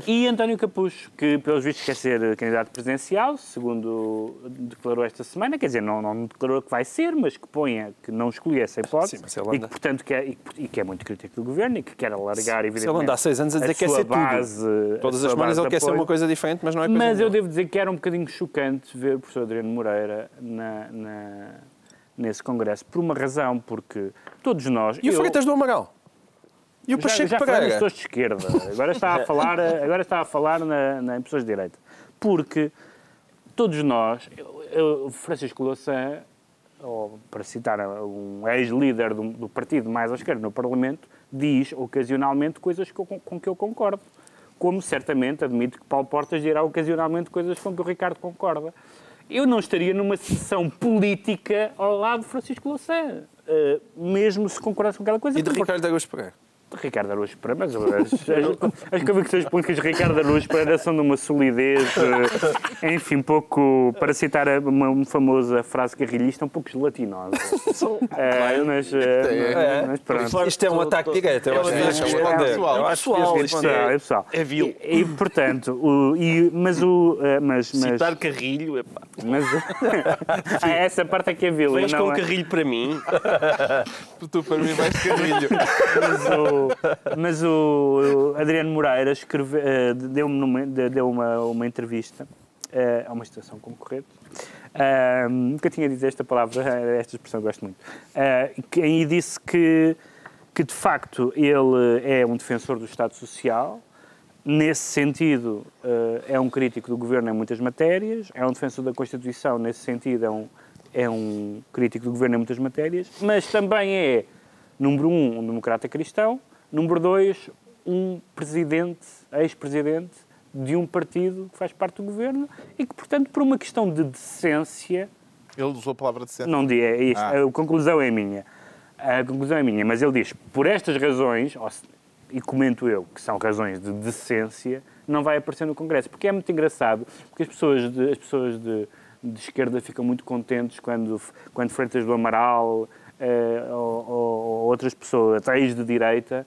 S4: E António Capucho, que pelos vistos quer ser candidato presidencial, segundo declarou esta semana, quer dizer, não, não declarou que vai ser, mas que ponha, que não escolhe essa hipótese,
S3: Sim, mas ele
S4: e que, portanto, quer, e, que- e que é muito crítico do governo e que quer alargar, evidentemente,
S3: Se ele anda há seis anos a dizer que quer ser tudo.
S4: base, a
S3: Todas as semanas ele quer ser uma coisa diferente, mas não é coisa
S4: Mas eu
S3: nenhuma.
S4: devo dizer que era um bocadinho chocante ver o professor Adriano Moreira na, na- nesse congresso, por uma razão, porque todos nós...
S3: E o
S4: eu-
S3: Freitas do Amaral? E o
S4: já,
S3: Pacheco
S4: já nas
S3: Pereira?
S4: pessoas de esquerda. Agora está a falar, agora está a falar na, na, em pessoas de direita. Porque todos nós, eu- eu- Francisco Louçã, ou para citar um ex-líder do, do partido mais à esquerda no Parlamento, diz ocasionalmente coisas com, com que eu concordo. Como certamente admito que Paulo Portas dirá ocasionalmente coisas com que o Ricardo concorda. Eu não estaria numa sessão política ao lado de Francisco Louçã, eh, mesmo se concordasse com aquela coisa.
S3: E de Ricardo Araújo Pereira?
S4: Ricardo Araújo Pereira, mas as, as, as convicções políticas de Ricardo Araújo Pereira são de uma solidez, eh, enfim, pouco, para citar uma, uma famosa frase carrilhista, um pouco gelatinosa. Eh, mas, eh,
S3: É.
S4: mas pronto.
S3: Isto é um ataque direto, eu
S2: É
S3: acho
S2: um
S3: que devias responder.
S1: pessoal.
S2: Isto.
S4: Pessoal, é pessoal.
S2: É vil.
S4: E, e, portanto, o, e, mas o. Mas, mas,
S2: Citar Carrilho, epá.
S4: mas, ah, essa parte é que é vil. e
S2: Mas
S4: não
S2: com
S4: é-
S2: Carrilho para mim,
S1: Tu para mim vais de carrilho.
S4: mas o, mas o Adriano Moreira escreve, eh, deu-me deu uma, uma entrevista eh, a uma estação concorrente. Nunca tinha dito esta palavra, eh, esta expressão gosto muito. Que- e disse que, que, de facto, ele é um defensor do Estado Social. Nesse sentido, eh, é um crítico do governo em muitas matérias, é um defensor da Constituição, nesse sentido, é um, é um crítico do governo em muitas matérias, mas também é, número um, um democrata cristão, número dois, um presidente, ex-presidente de um partido que faz parte do governo e que, portanto, por uma questão de decência,
S1: Ele usou a palavra de centro.
S4: não é isto,
S1: Ah.
S4: a conclusão é minha. A conclusão é minha, mas ele diz, por estas razões, e comento eu, que são razões de decência, não vai aparecer no Congresso. Porque é muito engraçado, porque as pessoas de, as pessoas de, de esquerda ficam muito contentes quando, quando Freitas do Amaral eh, ou, ou- ou outras pessoas, até ex de direita,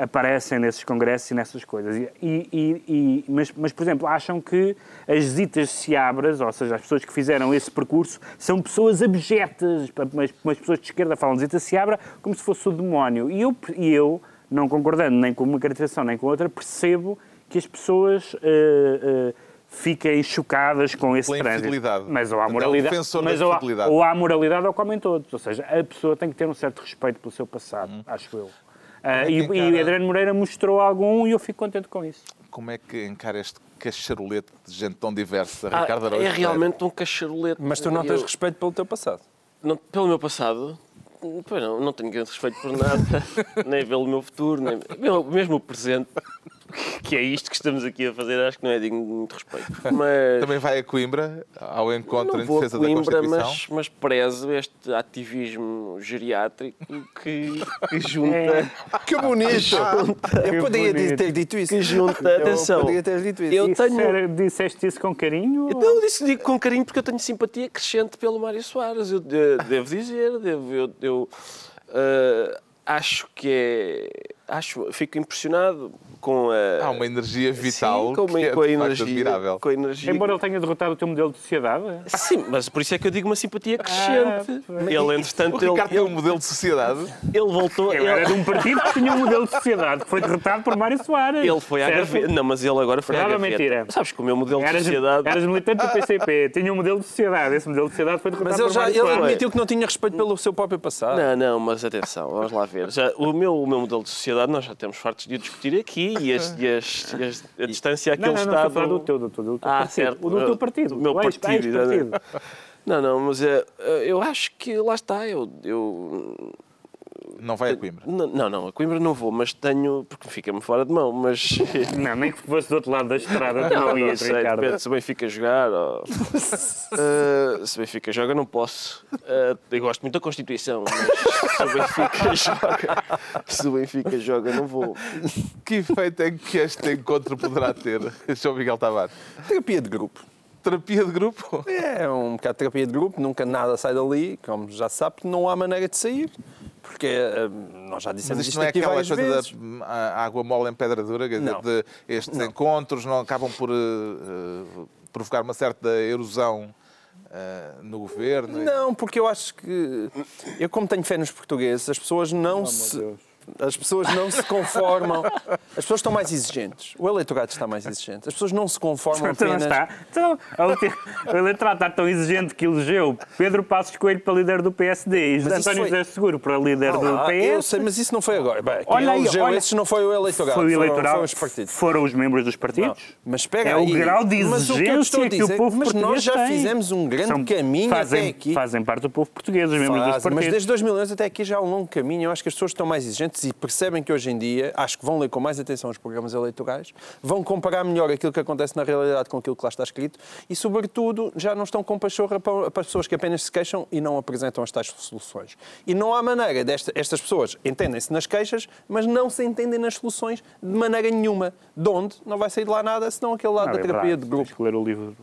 S4: aparecem nesses congressos e nessas coisas. E, e, e, mas, mas, por exemplo, acham que as ditas seabras, ou seja, as pessoas que fizeram esse percurso, são pessoas abjetas. Mas, mas pessoas de esquerda falam de dita seabra como se fosse o demónio. E eu, e eu, não concordando nem com uma caracterização nem com outra, percebo que as pessoas. Uh, uh, fiquem chocadas com esse
S1: Pela
S4: trânsito. Mas ou há moralidade, mas ou há, ou há moralidade ou comem todos. Ou seja, a pessoa tem que ter um certo respeito pelo seu passado, acho eu.
S1: É
S4: e,
S1: que
S4: e
S1: encara-
S4: Adriano Moreira mostrou algum e eu fico contente com isso.
S1: Como é que encara este cacharolete de gente tão diversa,
S2: Ah,
S1: Ricardo Araújo
S2: é
S1: Pereira?
S2: realmente um cacharolete.
S3: Mas tu não tens
S2: Eu-
S3: respeito pelo teu passado.
S2: não- pelo meu passado, pois não, não tenho grande respeito por nada, nem pelo meu futuro, nem mesmo o presente, que é isto que estamos aqui a fazer, acho que não é digno de muito respeito. Mas
S1: Também vai a Coimbra, ao encontro
S2: não
S1: em
S2: vou a
S1: defesa da
S2: Coimbra,
S1: Constituição.
S2: mas, mas prezo este ativismo geriátrico que, que junta.
S4: É.
S3: Que bonito! Eu podia
S4: bonito.
S3: ter dito isso.
S2: Que junta,
S3: Eu
S2: atenção.
S3: podia ter dito isso.
S2: Eu tenho-
S4: era- disseste isso com carinho? ou-
S2: Então, eu disse, digo com carinho porque eu tenho simpatia crescente pelo Mário Soares. Eu de- devo dizer, devo, eu, eu, ah, acho que é. Acho, fico impressionado com a.
S1: Há uma energia vital
S2: Sim, com,
S1: que é,
S2: com a
S1: de
S2: energia.
S1: admirável.
S2: Com a energia.
S4: Embora ele tenha derrotado o teu modelo de sociedade?
S2: Sim, mas por isso é que eu digo uma simpatia crescente.
S4: pois.
S2: ele, entretanto,
S1: O Ricardo
S2: ele,
S1: tem um
S2: ele,
S1: modelo de sociedade.
S2: ele voltou.
S4: Eu era de
S2: Ele,
S4: um partido que tinha um modelo de sociedade que foi derrotado por Mário Soares.
S2: ele foi à
S4: certo?
S2: gaveta. Não, mas ele agora foi à
S4: Verdade ou
S2: gaveta.
S4: mentira?
S2: Sabes que o meu modelo de
S4: Eras,
S2: sociedade.
S4: eras militante do PCP, tinha um modelo de sociedade. Esse modelo de sociedade foi derrotado
S3: Mas ele
S4: por
S3: já
S4: Mário
S3: ele
S4: Soares.
S3: admitiu que não tinha respeito pelo seu próprio passado.
S2: Não, não, mas atenção, vamos lá ver. Já, o, meu, o meu modelo de sociedade nós já temos fartos de o discutir aqui e, a distância a que
S4: Não,
S2: ele
S4: não, não,
S2: está.
S4: estou a falar
S2: do-
S4: do teu, do teu, do teu
S2: Ah,
S4: partido.
S2: certo.
S4: O do teu partido.
S2: Do meu partido,
S4: ex-partido.
S2: Não, não, mas é, eu acho que lá está. Eu, eu,
S1: Não vai a Coimbra.
S2: não, não, não, a Coimbra não vou, mas tenho. porque fica-me fora de mão, mas.
S4: Não, nem que fosse do outro lado da estrada, tu
S2: Não,
S4: não ias,
S2: sei,
S4: Ricardo.
S2: depende se o Benfica jogar ou... Uh, se o Benfica joga, não posso. Uh, eu gosto muito da Constituição, mas se o Benfica joga, se o Benfica joga, não vou.
S1: Que efeito é que este encontro poderá ter, João Miguel Tavares?
S3: Terapia de grupo.
S1: Terapia de grupo?
S3: É um bocado de terapia de grupo, nunca nada sai dali, como já se sabe, não há maneira de sair. Porque eh, nós já
S1: Mas
S3: dissemos
S1: isto
S3: isto
S1: não é
S3: aqui
S1: aquela coisa
S3: vezes.
S1: da a- água mole em pedra dura, quer dizer,
S3: Não.
S1: de estes encontros não acabam por eh, provocar uma certa erosão eh, no governo?
S3: Não, porque eu acho que eu como tenho fé nos portugueses, as pessoas não se
S4: Deus.
S3: As pessoas não se conformam. As pessoas estão mais exigentes. O eleitorado está mais exigente. As pessoas não se conformam
S4: Então não
S3: apenas.
S4: está. Então, o eleitorado está tão exigente que elegeu Pedro Passos Coelho para líder do PSD e
S3: Mas
S4: António
S3: foi-
S4: José Seguro para líder do
S3: Ah, eu
S4: PS.
S3: sei, mas isso não foi agora. Bem, quem
S4: Olha aí,
S3: elegeu
S4: olha-
S3: esses não foi o eleitorado,
S4: Foi o
S3: foram-
S4: eleitorado,
S3: foram os partidos.
S4: foram os membros dos partidos.
S3: Mas espera
S4: É
S3: aí.
S4: o grau de
S3: Mas o que
S4: exigência que, o povo
S3: Mas
S4: português
S3: nós já
S4: tem.
S3: fizemos um grande
S4: São-
S3: caminho
S4: fazem,
S3: até aqui.
S4: Fazem parte do povo português, os membros dos partidos.
S3: mas desde 2011 até aqui já há um longo caminho. Eu acho que as pessoas estão mais exigentes e percebem que hoje em dia, acho que vão ler com mais atenção os programas eleitorais, vão comparar melhor aquilo que acontece na realidade com aquilo que lá está escrito e, sobretudo, já não estão com pachorra para, para pessoas que apenas se queixam e não apresentam as tais soluções. E não há maneira desta, estas pessoas entendem-se nas queixas, mas não se entendem nas soluções de maneira nenhuma. De onde? Não vai sair de lá nada, senão aquele lado
S4: Não,
S3: da
S4: é
S3: terapia
S4: verdade.
S3: de grupo.
S4: Tens que ler o livro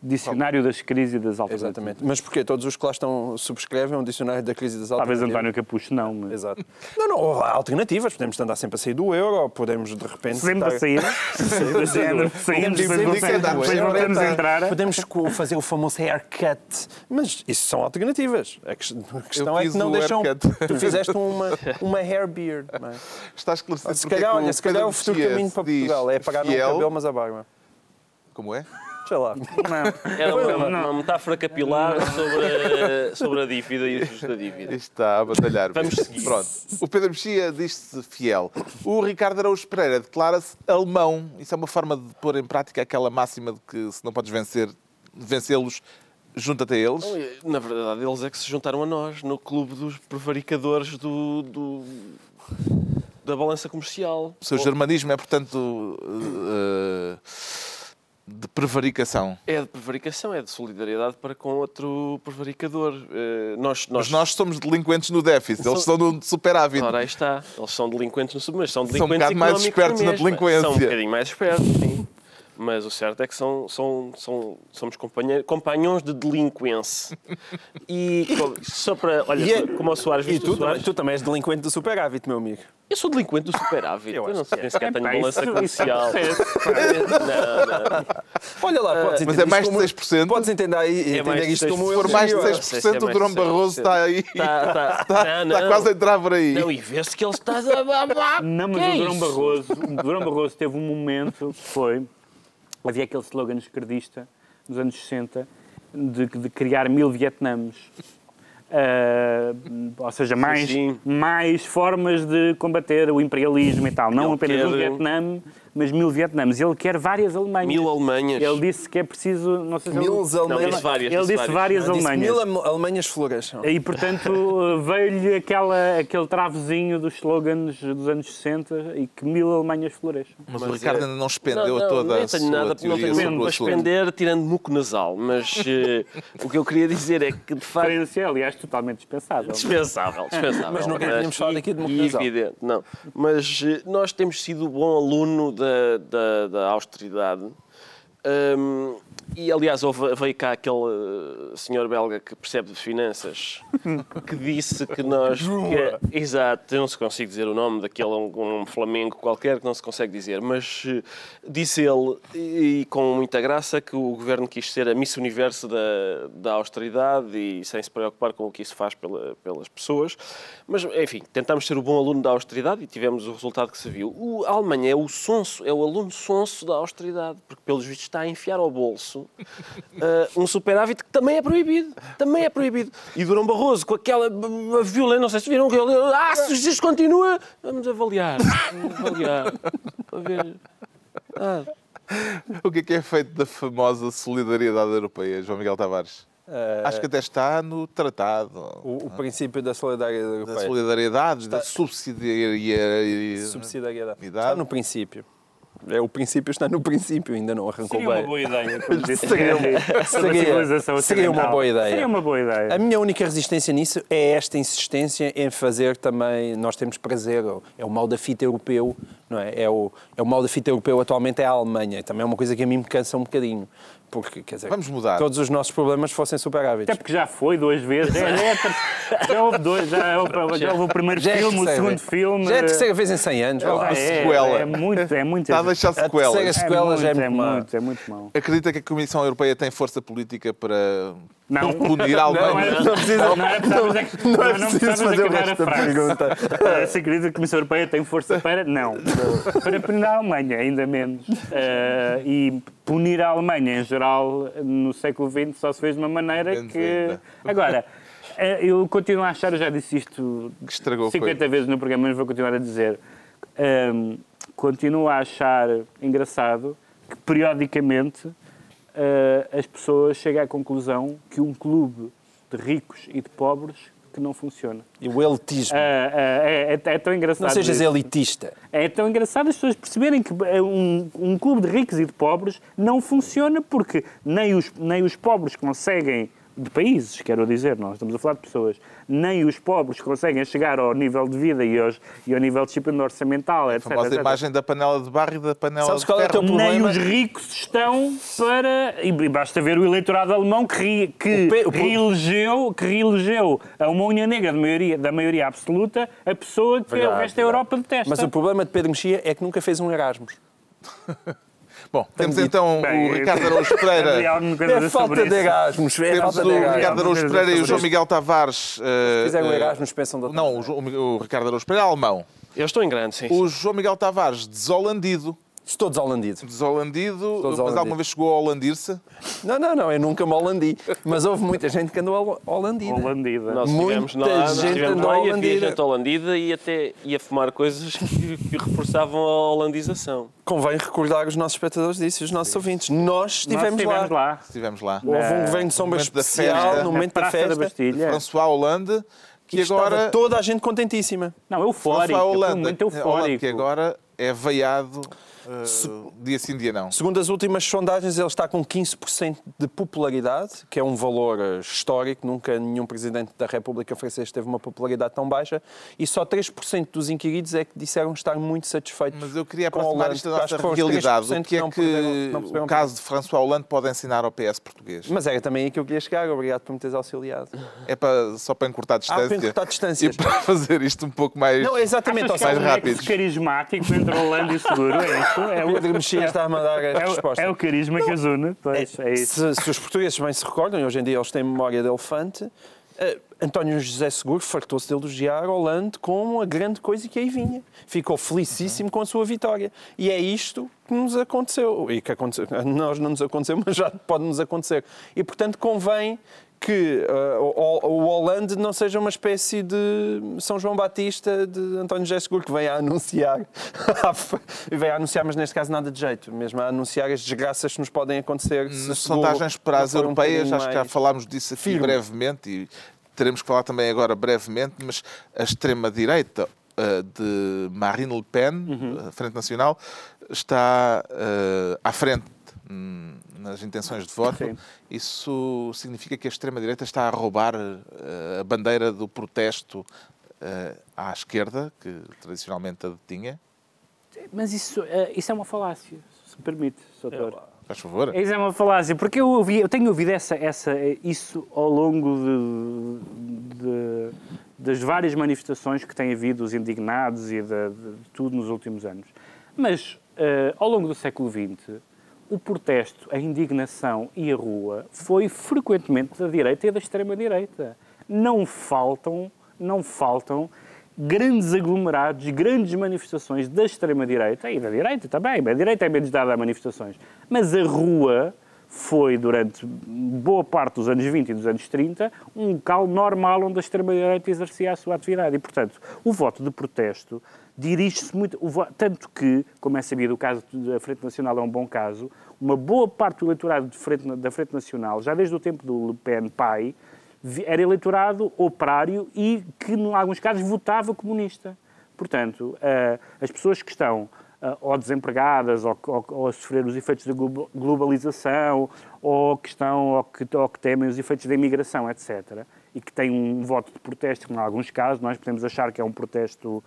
S4: Dicionário das Crises e das Alternativas.
S3: Exatamente. Mas porquê? Todos os que lá estão subscrevem um dicionário da crise das
S4: Talvez
S3: alternativas.
S4: António Capucho não, mas...
S3: Exato. Não, não, há alternativas. Podemos andar sempre a sair do euro, podemos de repente.
S4: Sempre a
S3: estar-
S4: sair. Saímos,
S3: Podemos
S4: depois voltamos- a
S3: a-
S4: entrar.
S3: Podemos fazer o famoso haircut. Mas isso são alternativas. A ques- a questão é que não
S1: o
S3: deixam.
S1: haircut.
S3: Tu fizeste uma, uma hair beard. não é?
S1: Está esclarecido
S3: Se
S1: é
S3: calhar, olha, se calhar
S1: Pedro
S3: o futuro caminho para Portugal é apagar no
S1: fiel.
S3: cabelo, mas a barba.
S1: Como é?
S3: Sei lá.
S4: Não.
S2: Era uma,
S4: Não.
S2: uma metáfora capilar sobre a, sobre a dívida e os juros da dívida.
S1: Isto está a batalhar.
S2: Vamos seguir.
S1: Pronto. O Pedro Mexia diz-se fiel. O Ricardo Araújo Pereira declara-se alemão. Isso é uma forma de pôr em prática aquela máxima de que se não podes vencer, vencê-los, junta-te a eles.
S2: Na verdade, eles é que se juntaram a nós no clube dos prevaricadores do, do- da balança comercial.
S1: O seu germanismo é, portanto, eh, de prevaricação.
S2: É de prevaricação, é de solidariedade para com outro prevaricador. Eh, nós, nós,
S1: Mas nós somos delinquentes no déficit, eles são no superávit.
S2: Ora, aí está. Eles são delinquentes no sub, mas são
S1: um
S2: delinquentes
S1: bocado mais espertos na delinquência.
S2: São um bocadinho mais espertos, sim. Mas o certo é que são, são, são, somos companheiros, companhões de delinquência. E só para. Olha,
S3: E é-
S2: como o Soares
S3: E tu,
S2: Soares.
S3: tu também és delinquente do superávit, meu amigo.
S2: Eu sou delinquente do superávit. Eu,
S3: Eu
S2: não sei,
S3: que
S2: nem sequer tenho
S4: Epá,
S2: balança comercial. não, não.
S3: Olha lá, podes
S1: Mas
S3: entender
S1: é mais de
S3: como-
S1: 6%?
S3: Podes entender, aí,
S2: É mais
S3: entender
S2: de
S3: isto como
S2: 6%.
S1: Se
S3: eu
S1: for mais de
S3: diria.
S1: 6%,
S2: sei se é
S1: o
S2: mais
S1: Durão Barroso
S2: 6%.
S1: está aí.
S2: Tá, tá.
S1: Está,
S2: Não, não.
S1: quase a entrar por aí.
S2: Não, e vê-se que ele está a.
S4: Não, mas
S2: é
S4: o Durão? Barroso, o Durão Barroso teve um momento que foi. Havia aquele slogan esquerdista nos anos 60 de, de criar mil Vietnãs. Ah, ou seja, mais,
S2: sim.
S4: mais formas de combater o imperialismo e tal. Não apenas um
S2: quer-
S4: Vietnã, mas mil Vietnãs. Ele quer várias Alemanhas.
S2: Mil Alemanhas.
S4: Ele disse que é preciso. Não sei se
S3: Mil
S4: ele,
S2: Não,
S3: Alemanhas.
S2: disse várias.
S4: ele
S2: disse
S4: várias
S3: Disse
S4: Alemanhas.
S3: mil Alemanhas floresçam.
S4: E, portanto, veio-lhe aquela, aquele travozinho dos slogans dos anos 60 e que mil Alemanhas floresçam.
S1: Mas, o
S2: Mas
S1: Ricardo
S2: é-
S1: ainda não expendeu
S2: Não, não,
S1: toda
S2: nem
S1: a
S2: tenho
S1: sua
S2: nada, não
S1: teoria
S2: tenho
S1: sobre
S2: tempo
S1: o
S2: para
S1: assunto.
S2: expender tirando muco nasal, mas eh, o que eu queria dizer é que de facto
S4: Foi, aliás, totalmente dispensável.
S2: Dispensável, dispensável.
S3: Mas nunca tínhamos falado aqui de muco-nasal.
S2: e evidente, não. Mas eh, nós temos sido bom aluno da, da, da austeridade. Hum, e, aliás, houve, veio cá aquele eh, senhor belga que percebe de finanças que disse que nós... que- exato, eu não se consigo dizer o nome daquele, um, um Flamengo qualquer que não se consegue dizer, mas eh, disse ele, e, e com muita graça, que o governo quis ser a Miss Universo da, da austeridade e sem se preocupar com o que isso faz pela- pelas pessoas. Mas, enfim, tentámos ser o bom aluno da austeridade e tivemos o resultado que se viu. O, a Alemanha é o sonso, é o aluno sonso da austeridade, porque, pelos vistos, está a enfiar ao bolso ah, um superávit que também é proibido. Também é proibido. E Durão Barroso, com aquela violência, não sei se viram que ele. Ah, se isto continua, vamos avaliar. Vamos avaliar. Para ver. Ah,
S1: O que é que é feito da famosa solidariedade europeia, João Miguel Tavares?
S3: Eh,
S1: Acho que até está no tratado.
S3: o, o princípio da solidariedade
S1: Da
S3: europeia.
S1: solidariedade, da subsidiariedade.
S3: Subsidiariedade. Está no princípio. É, o princípio está no princípio, ainda não arrancou
S4: Seria uma
S3: bem.
S4: boa ideia. como disse
S3: Seria- seria- seria uma boa ideia.
S4: Seria uma boa ideia.
S3: A minha única resistência nisso é esta insistência em fazer também. Nós temos prazer, é o mal da fita europeu, não é? É o, é o mal da fita europeu atualmente é a Alemanha. Também é uma coisa que a mim me cansa um bocadinho. Porque, quer dizer,
S1: Vamos mudar.
S3: todos os nossos problemas fossem superávites.
S4: Até porque já foi duas vezes. Já, já, é ter- já houve dois. Já houve, já houve o primeiro
S3: Já é a
S4: filme, o
S3: terceira
S4: segundo filme.
S3: Já é a terceira vez em 100 anos. vá lá.
S4: Já é,
S1: sequela.
S4: é muito, é muito.
S1: Está a deixar sequelas.
S3: terceira sequela já é
S4: muito, é
S3: muito má.
S4: muito, é muito mau.
S1: Acredita que a Comissão Europeia tem força política para
S4: Não.
S1: punir a
S4: Não, era-
S3: Não precisa-
S4: não era é que-
S3: não é
S4: não
S3: preciso fazer o
S4: acabar
S3: resto
S4: a
S3: da
S4: frase.
S3: pergunta.
S4: Se acredita que a Comissão Europeia tem força para. Não. Para punir a Alemanha, ainda menos. Eh, e punir a Alemanha, em geral, no século XX, só se fez de uma maneira que. Agora. eh, Eu continuo a achar, eu já disse isto
S1: Que estragou
S4: 50 vezes no programa, mas vou continuar a dizer. Ahm, continuo a achar engraçado que, periodicamente, as pessoas chegam à conclusão que um clube de ricos e de pobres que não funciona.
S3: E o elitismo.
S4: Ah, é, é- é tão engraçado.
S3: não sejas
S4: isso.
S3: elitista.
S4: É tão engraçado as pessoas perceberem que eh, um, um clube de ricos e de pobres não funciona porque nem os, nem os pobres conseguem, de países, quero dizer, nós estamos a falar de pessoas, nem os pobres conseguem chegar ao nível de vida e, aos, e ao nível de disciplina orçamental,
S1: A
S4: etc.
S1: famosa
S4: etc.
S1: imagem da panela de barro e da panela
S3: Sabes
S1: de
S3: qual é o
S1: ferro.
S3: teu
S4: Nem os ricos estão para. E basta ver o eleitorado alemão que, ri- que,
S3: O o
S4: reelegeu, que reelegeu a uma União Negra de maioria, da maioria absoluta a pessoa que o
S3: Verdade,
S4: resto da Europa detesta.
S3: Mas o problema de Pedro Mexia é que nunca fez um Erasmus.
S1: Bom, temos
S3: dito.
S1: então
S4: Bem,
S1: o Ricardo Araújo Pereira.
S3: É falta de. Erasmus. É
S1: Temos
S3: falta de
S1: o. Ricardo Araújo Pereira e o João. Miguel Tavares. eh,
S3: Fizeram
S1: eh,
S3: Erasmus, pensam da
S1: Não, o, o Ricardo Araújo Pereira é alemão.
S2: eu estou em grande, sim.
S1: O João Miguel Tavares, desolandido.
S3: Estou desolandido.
S1: Desolandido, mas
S3: desolandido.
S1: alguma vez chegou a holandir-se?
S3: Não, não, não, eu nunca me holandi. Mas houve muita gente que andou hol- holandida.
S4: Holandida.
S2: Nós
S3: Muita
S2: nós
S3: gente
S2: estivemos
S3: andou
S2: lá e havia
S3: holandida.
S2: gente holandida e até ia fumar coisas que, que reforçavam a holandização.
S3: Convém recordar os nossos espectadores disso, os nossos ouvintes. Nós
S4: Nós
S3: estivemos, lá.
S4: lá.
S1: Estivemos lá.
S3: Houve um governo de sombra especial no momento da festa.
S4: da Bastilha.
S1: François Hollande, que
S3: E estava
S1: agora.
S3: toda a gente contentíssima.
S4: Não, eufórico.
S1: François Hollande,
S4: muito
S1: Hollande,
S4: eufórico.
S1: que agora é veiado uh, dia sim, dia não.
S3: Segundo as últimas sondagens, ele está com 15% de popularidade, que é um valor eh, histórico. Nunca nenhum presidente da República Francesa teve uma popularidade tão baixa. E só 3% dos inquiridos é que disseram estar muito satisfeitos.
S1: Mas eu queria aproximar isto da nossa realidade. O que é que não não o caso de François Hollande pode ensinar ao PS português?
S3: Mas era também aí que eu queria chegar. Obrigado por me teres auxiliado.
S1: É para, só para encurtar distância. Ah,
S3: para encurtar distâncias.
S1: E para fazer isto um pouco mais,
S3: não, exatamente,
S4: mais
S3: é
S4: um
S1: rápido.
S4: carismático entre Hollande e Seguro, é
S3: É o Pedro Mexia está a mandar a
S4: é,
S3: resposta.
S4: É o carisma que as une. É,
S3: se, se, os portugueses bem se recordam, e hoje em dia eles têm memória de elefante, uh, António José Seguro fartou-se de elogiar Hollande como a grande coisa que aí vinha. Ficou felicíssimo com a sua vitória. E é isto que nos aconteceu. E que aconteceu. Nós não nos aconteceu, mas já pode nos acontecer. E, portanto, convém que uh, o, Hollande não seja uma espécie de São João Batista de António José Seguro, que vem a anunciar, vem a anunciar, mas neste caso nada de jeito, mesmo a anunciar as desgraças que nos podem acontecer.
S1: Nas sondagens para as europeias, um acho que já falámos disso aqui firme. brevemente e teremos que falar também agora brevemente, mas a extrema-direita uh, de Marine Le Pen, uhum. Frente Nacional, está uh, à frente hum, nas intenções de voto, Sim. isso significa que a extrema-direita está a roubar uh, a bandeira do protesto uh, à esquerda, que tradicionalmente a detinha?
S4: Mas isso, uh, isso é uma falácia, se me permite, doutor.
S1: Faz favor.
S4: Isso é uma falácia, porque eu, ouvi, eu tenho ouvido essa, essa, isso ao longo de, de, das várias manifestações que tem havido, os indignados e de, de tudo nos últimos anos. Mas, ao longo do século XX, o protesto, a indignação e a rua foi frequentemente da direita e da extrema-direita. Não faltam, não faltam grandes aglomerados, grandes manifestações da extrema-direita e da direita também. A direita é menos dada a manifestações. Mas a rua foi, durante boa parte dos anos 20 e dos anos 30, um local normal onde a extrema-direita exercia a sua atividade. E, portanto, o voto de protesto dirige-se muito, tanto que, como é sabido, o caso da Frente Nacional é um bom caso, uma boa parte do eleitorado Frente, da Frente Nacional, já desde o tempo do Le Pen pai, era eleitorado operário e que, em alguns casos, votava comunista. Portanto, uh, as pessoas que estão uh, ou desempregadas ou, ou, ou, a sofrer os efeitos da globalização ou que estão ou que, ou que temem os efeitos da imigração, etc., e que têm um voto de protesto, em alguns casos nós podemos achar que é um protesto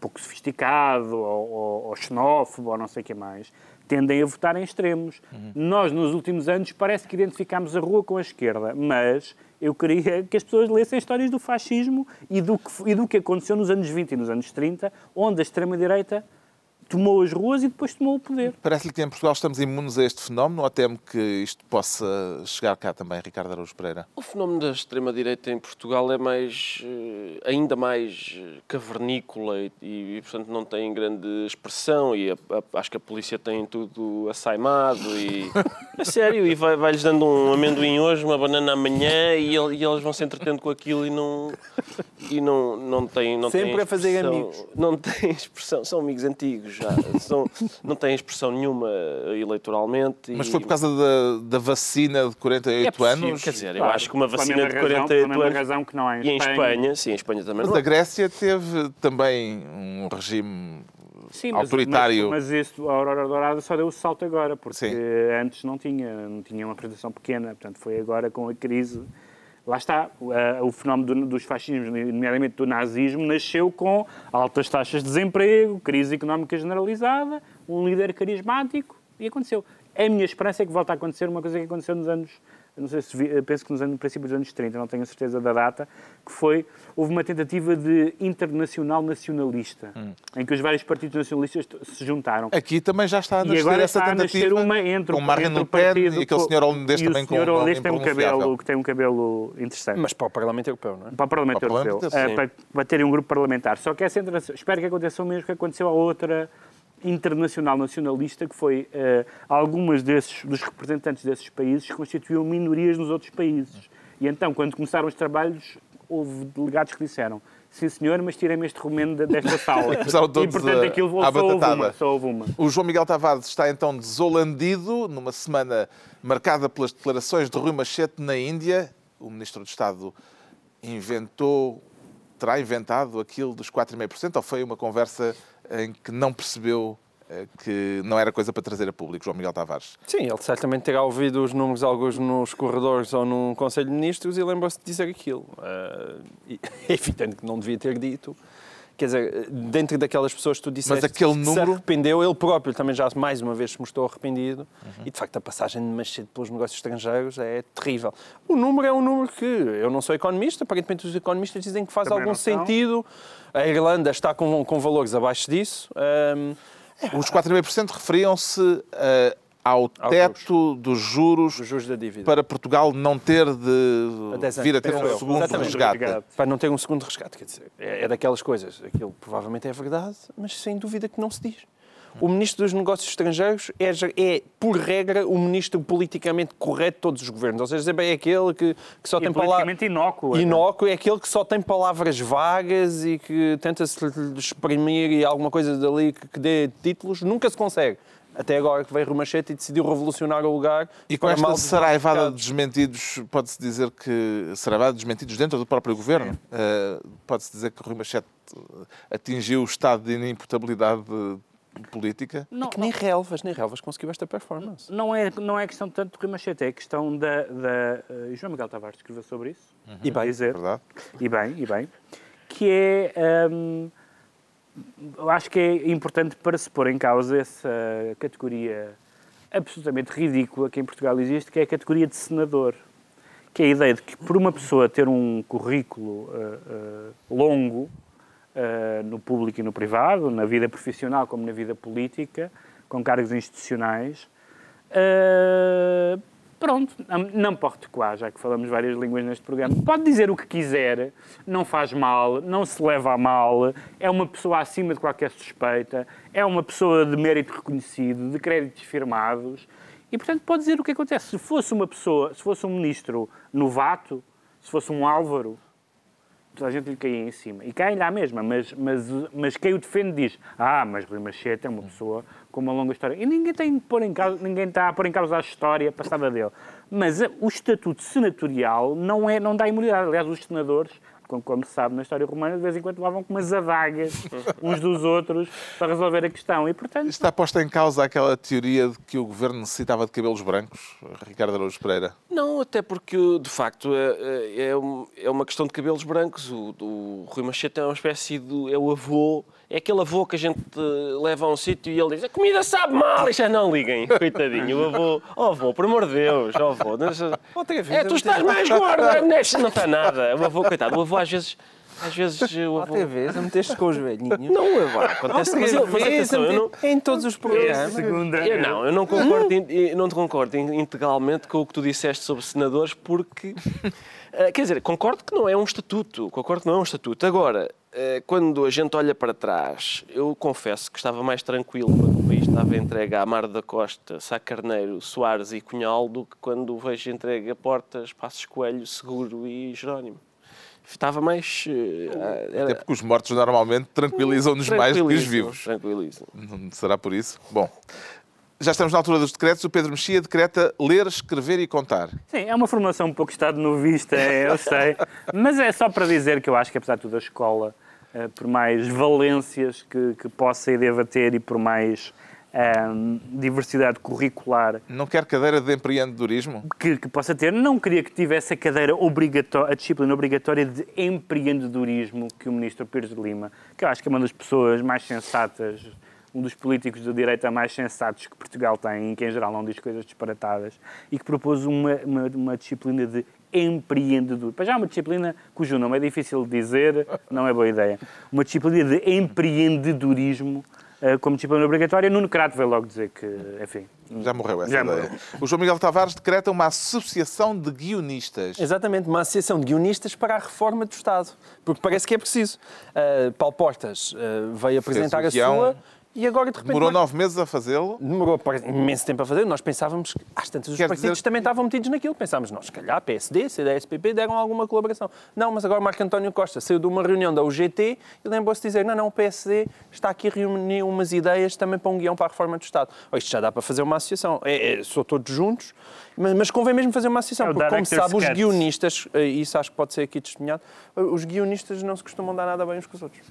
S4: pouco sofisticado ou, ou, ou xenófobo ou não sei o que mais, tendem a votar em extremos. Uhum. Nós, nos últimos anos, parece que identificámos a rua com a esquerda, mas eu queria que as pessoas lessem histórias do fascismo e do que, e do que aconteceu nos anos 20 e nos anos 30, onde a extrema-direita tomou as ruas e depois tomou o poder.
S1: Parece-lhe que em Portugal estamos imunes a este fenómeno ou teme que isto possa chegar cá também, Ricardo Araújo Pereira?
S2: O fenómeno da extrema-direita em Portugal é mais, eh, ainda mais eh, cavernícola e, e, portanto, não tem grande expressão e a, a, acho que a polícia tem tudo assaimado e... é sério, e vai-lhes vai dando um amendoim hoje, uma banana amanhã e, e eles vão se entretendo com aquilo e não... E não, não tem, não
S3: Sempre
S2: tem
S3: a fazer amigos.
S2: Não tem expressão, são amigos antigos já são, não têm expressão nenhuma eleitoralmente.
S1: Mas foi por causa da, da vacina de 48 é possível, anos?
S2: Quer dizer, eu acho que uma vacina de 48 razão, anos.
S4: razão que não é
S2: em e em Espanha, sim, em Espanha também.
S1: Mas a Grécia teve também um regime Sim, mas, autoritário.
S4: Mas, mas isso, a Aurora Dourada só deu o salto agora, porque Sim. antes não tinha, não tinha uma apresentação pequena, portanto foi agora com a crise lá está, o, uh, o fenómeno do, dos fascismos, nomeadamente do nazismo, nasceu com altas taxas de desemprego, crise económica generalizada, um líder carismático e aconteceu. A minha esperança é que volte a acontecer uma coisa que aconteceu nos anos não sei se vi, penso que nos anos, no princípio dos anos 30, não tenho a certeza da data, que foi, houve uma tentativa de internacional nacionalista, hum. em que os vários partidos nacionalistas se juntaram.
S1: Aqui também já está a nascer
S4: e agora
S1: essa
S4: está
S1: tentativa.
S4: A nascer uma entre
S1: com Marine Le Pen e aquele senhor holandês também com
S4: o senhor holandês tem um cabelo que tem um cabelo interessante.
S3: Mas para o Parlamento Europeu, não é?
S4: Para o Parlamento para Europeu, o Parlamento, uh, para, para terem um grupo parlamentar. Só que essa espero que aconteça o mesmo que aconteceu a outra internacional nacionalista que foi uh, algumas desses dos representantes desses países constituíam minorias nos outros países. E então, quando começaram os trabalhos, houve delegados que disseram sim senhor, mas tirem-me este romeno desta sala.
S1: e portanto
S4: aquilo só houve, uma, só houve uma.
S1: O João Miguel Tavares está então desolandido numa semana marcada pelas declarações de Rui Machete na Índia. O Ministro de Estado inventou terá inventado aquilo dos 4,5% ou foi uma conversa em que não percebeu eh, que não era coisa para trazer a público, João Miguel Tavares?
S3: Sim, ele certamente terá ouvido os números alguns nos corredores ou num Conselho de Ministros e lembra-se de dizer aquilo. Uh, é evidente que não devia ter dito. Quer dizer, dentro daquelas pessoas que tu disseste
S1: Mas aquele
S3: que
S1: número...
S3: se arrependeu, ele próprio também já mais uma vez se mostrou arrependido uhum. e de facto a passagem de Machado pelos negócios estrangeiros é terrível. O número é um número que eu não sou economista, aparentemente os economistas dizem que faz também algum sentido. A Irlanda está com, com valores abaixo disso. Um,
S1: os 4,5% referiam-se uh, ao teto dos juros,
S3: juros da dívida.
S1: para Portugal não ter de vir a ter um segundo Exatamente. resgate.
S3: Para não ter um segundo resgate, quer dizer, é, é daquelas coisas. Aquilo provavelmente é verdade, mas sem dúvida que não se diz. O Ministro dos Negócios Estrangeiros é, é, por regra, o ministro politicamente correto de todos os governos. Ou seja, é aquele que, que só
S4: e
S3: tem
S4: palavras. inócuo.
S3: É. Inócuo é aquele que só tem palavras vagas e que tenta se exprimir e alguma coisa dali que, que dê títulos. Nunca se consegue até agora que veio Rumachete e decidiu revolucionar o lugar.
S1: E com esta saraivada de desmentidos, pode-se dizer que. Saraivada de desmentidos dentro do próprio governo, uh, pode-se dizer que Rui Machete atingiu o estado de inimputabilidade política.
S3: Não, é que nem relvas, nem relvas conseguiu esta performance.
S4: Não é, não é questão tanto do Rui Machete, é questão da. da uh, João Miguel Tavares escreveu sobre isso.
S3: Uhum. E bem,
S4: dizer.
S1: Verdade.
S4: E bem, e bem. Que é. Um, eu acho que é importante para se pôr em causa essa categoria absolutamente ridícula que em Portugal existe, que é a categoria de senador. Que é a ideia de que, por uma pessoa ter um currículo uh, uh, longo, uh, no público e no privado, na vida profissional como na vida política, com cargos institucionais, Pronto, não pode recuar, já que falamos várias línguas neste programa. Pode dizer o que quiser, não faz mal, não se leva a mal, é uma pessoa acima de qualquer suspeita, é uma pessoa de mérito reconhecido, de créditos firmados, e portanto pode dizer o que acontece. Se fosse uma pessoa, se fosse um ministro novato, se fosse um Álvaro, toda a gente lhe caía em cima. E cai-lhe à mesma, mas, mas, mas quem o defende diz: Ah, mas Rui Machete é uma pessoa com uma longa história. E ninguém tem de pôr em causa, ninguém está a pôr em causa a história passada dele. Mas o estatuto senatorial não, é, não dá imunidade. Aliás, os senadores como, como se sabe na história romana, de vez em quando levavam com umas adagas uns dos outros para resolver a questão. E, portanto...
S1: Está posta em causa aquela teoria de que o governo necessitava de cabelos brancos, Ricardo Araújo Pereira?
S2: Não, até porque, de facto, é, é, é uma questão de cabelos brancos. O, o Rui Machete é uma espécie de... é o avô é aquele avô que a gente leva a um sítio e ele diz: a comida sabe mal. E já não liguem, coitadinho. O avô, oh avô, por amor de Deus, oh avô. Outra vez, é, tu estás mais gordo, não está nada. O avô, coitado, o avô às vezes. Às vezes o avô...
S3: Outra vez, a meteste com os velhinhos.
S2: Não, avô, acontece mas,
S3: ele, mas atenção, eu não... Em todos os programas.
S2: Segunda. Eu não, eu não concordo, eu não concordo integralmente com o que tu disseste sobre senadores, porque... Eh, quer dizer, concordo que não é um estatuto, concordo que não é um estatuto. Agora, eh, quando a gente olha para trás, eu confesso que estava mais tranquilo quando o país estava entregue a Mar da Costa, Sá Carneiro, Soares e Cunhal do que quando vejo entregue a Portas, Passos Coelho, Seguro e Jerónimo. Estava mais.
S1: Eh, era... Até porque os mortos normalmente tranquilizam-nos mais do que os vivos.
S2: Tranquilizam.
S1: Será por isso? Bom, já estamos na altura dos decretos. O Pedro Mexia decreta ler, escrever e contar.
S4: Sim, é uma formação um pouco estado no vista, eu sei. Mas é só para dizer que eu acho que, apesar de tudo, a escola, eh, por mais valências que, que possa e deva ter e por mais um, ehm, diversidade curricular.
S1: Não quer cadeira de empreendedorismo?
S4: Que, que, possa ter. Não queria que tivesse a cadeira obrigatória, a disciplina obrigatória de empreendedorismo que o ministro Pires de Lima, que eu acho que é uma das pessoas mais sensatas um dos políticos de direita mais sensatos que Portugal tem, que em geral não diz coisas disparatadas, e que propôs uma, uma, uma disciplina de empreendedor. Para já uma disciplina cujo nome é difícil de dizer, não é boa ideia. Uma disciplina de empreendedorismo uh, como disciplina obrigatória. Nuno Crato veio logo dizer que, enfim...
S1: Já morreu essa já ideia. Morreu. O João Miguel Tavares decreta uma associação de guionistas.
S3: Exatamente, uma associação de guionistas para a reforma do Estado. Porque parece que é preciso. Uh, Paulo Portas uh, veio apresentar a sua E agora, de repente,
S1: Demorou nove meses a fazê-lo.
S3: Demorou imenso tempo a fazer. Nós pensávamos que, às tantas, os
S1: Quer
S3: partidos
S1: dizer-
S3: também estavam metidos naquilo. Pensávamos, nós, se calhar, PSD, CDS-PP deram alguma colaboração. Não, mas agora Marco António Costa saiu de uma reunião da UGT e lembrou-se de dizer, não, não, o PSD está aqui a reunir umas ideias também para um guião para a reforma do Estado. Oh, isto já dá para fazer uma associação. É, é, sou todos juntos, mas, mas convém mesmo fazer uma associação,
S4: É
S3: porque, como sabe, os guionistas, eh, isso acho que pode ser aqui testemunhado, eh, os guionistas não se costumam dar nada bem uns com os outros.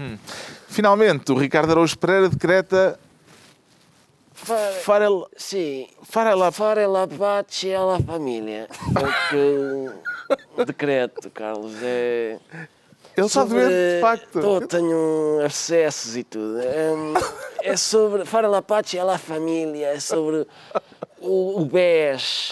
S1: Finalmente, o Ricardo Araújo Pereira decreta
S2: Fare, sì,
S1: Fare la-
S2: fare la pace alla famiglia. É o que o decreto, Carlos. É
S1: Ele está doente, de facto.
S2: Tô, tenho abscessos e tudo. É, é sobre. Fare la pace alla famiglia. É sobre o, o BES.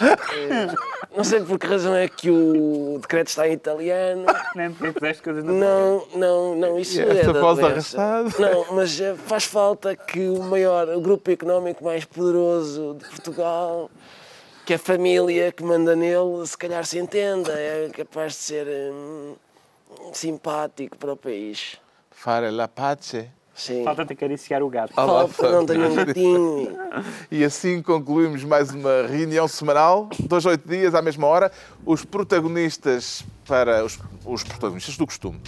S2: Não sei por que razão é que o decreto está em italiano.
S4: Nem fizeste coisas
S2: Não, não, não, isso
S1: E
S2: é
S1: pausa
S2: doença.
S1: arrastada?
S2: Não, mas eh, faz falta que o maior, o grupo económico mais poderoso de Portugal, que a família que manda nele, se calhar se entenda, é capaz de ser hum, simpático para o país.
S1: Fare la pace.
S2: Sim.
S4: Falta-te acariciar o gato.
S1: Olá,
S2: Falta, não tenho um gatinho.
S1: e assim concluímos mais uma reunião semanal, dois, oito dias, à mesma hora. Os protagonistas para os, os protagonistas do costume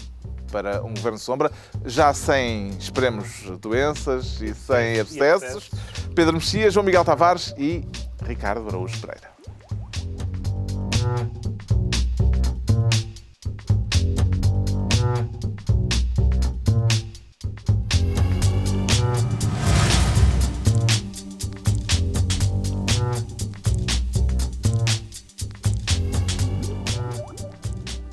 S1: para um governo sombra, já sem, esperemos, doenças e sem abscessos. Pedro Mexia, João Miguel Tavares e Ricardo Araújo Pereira. Thank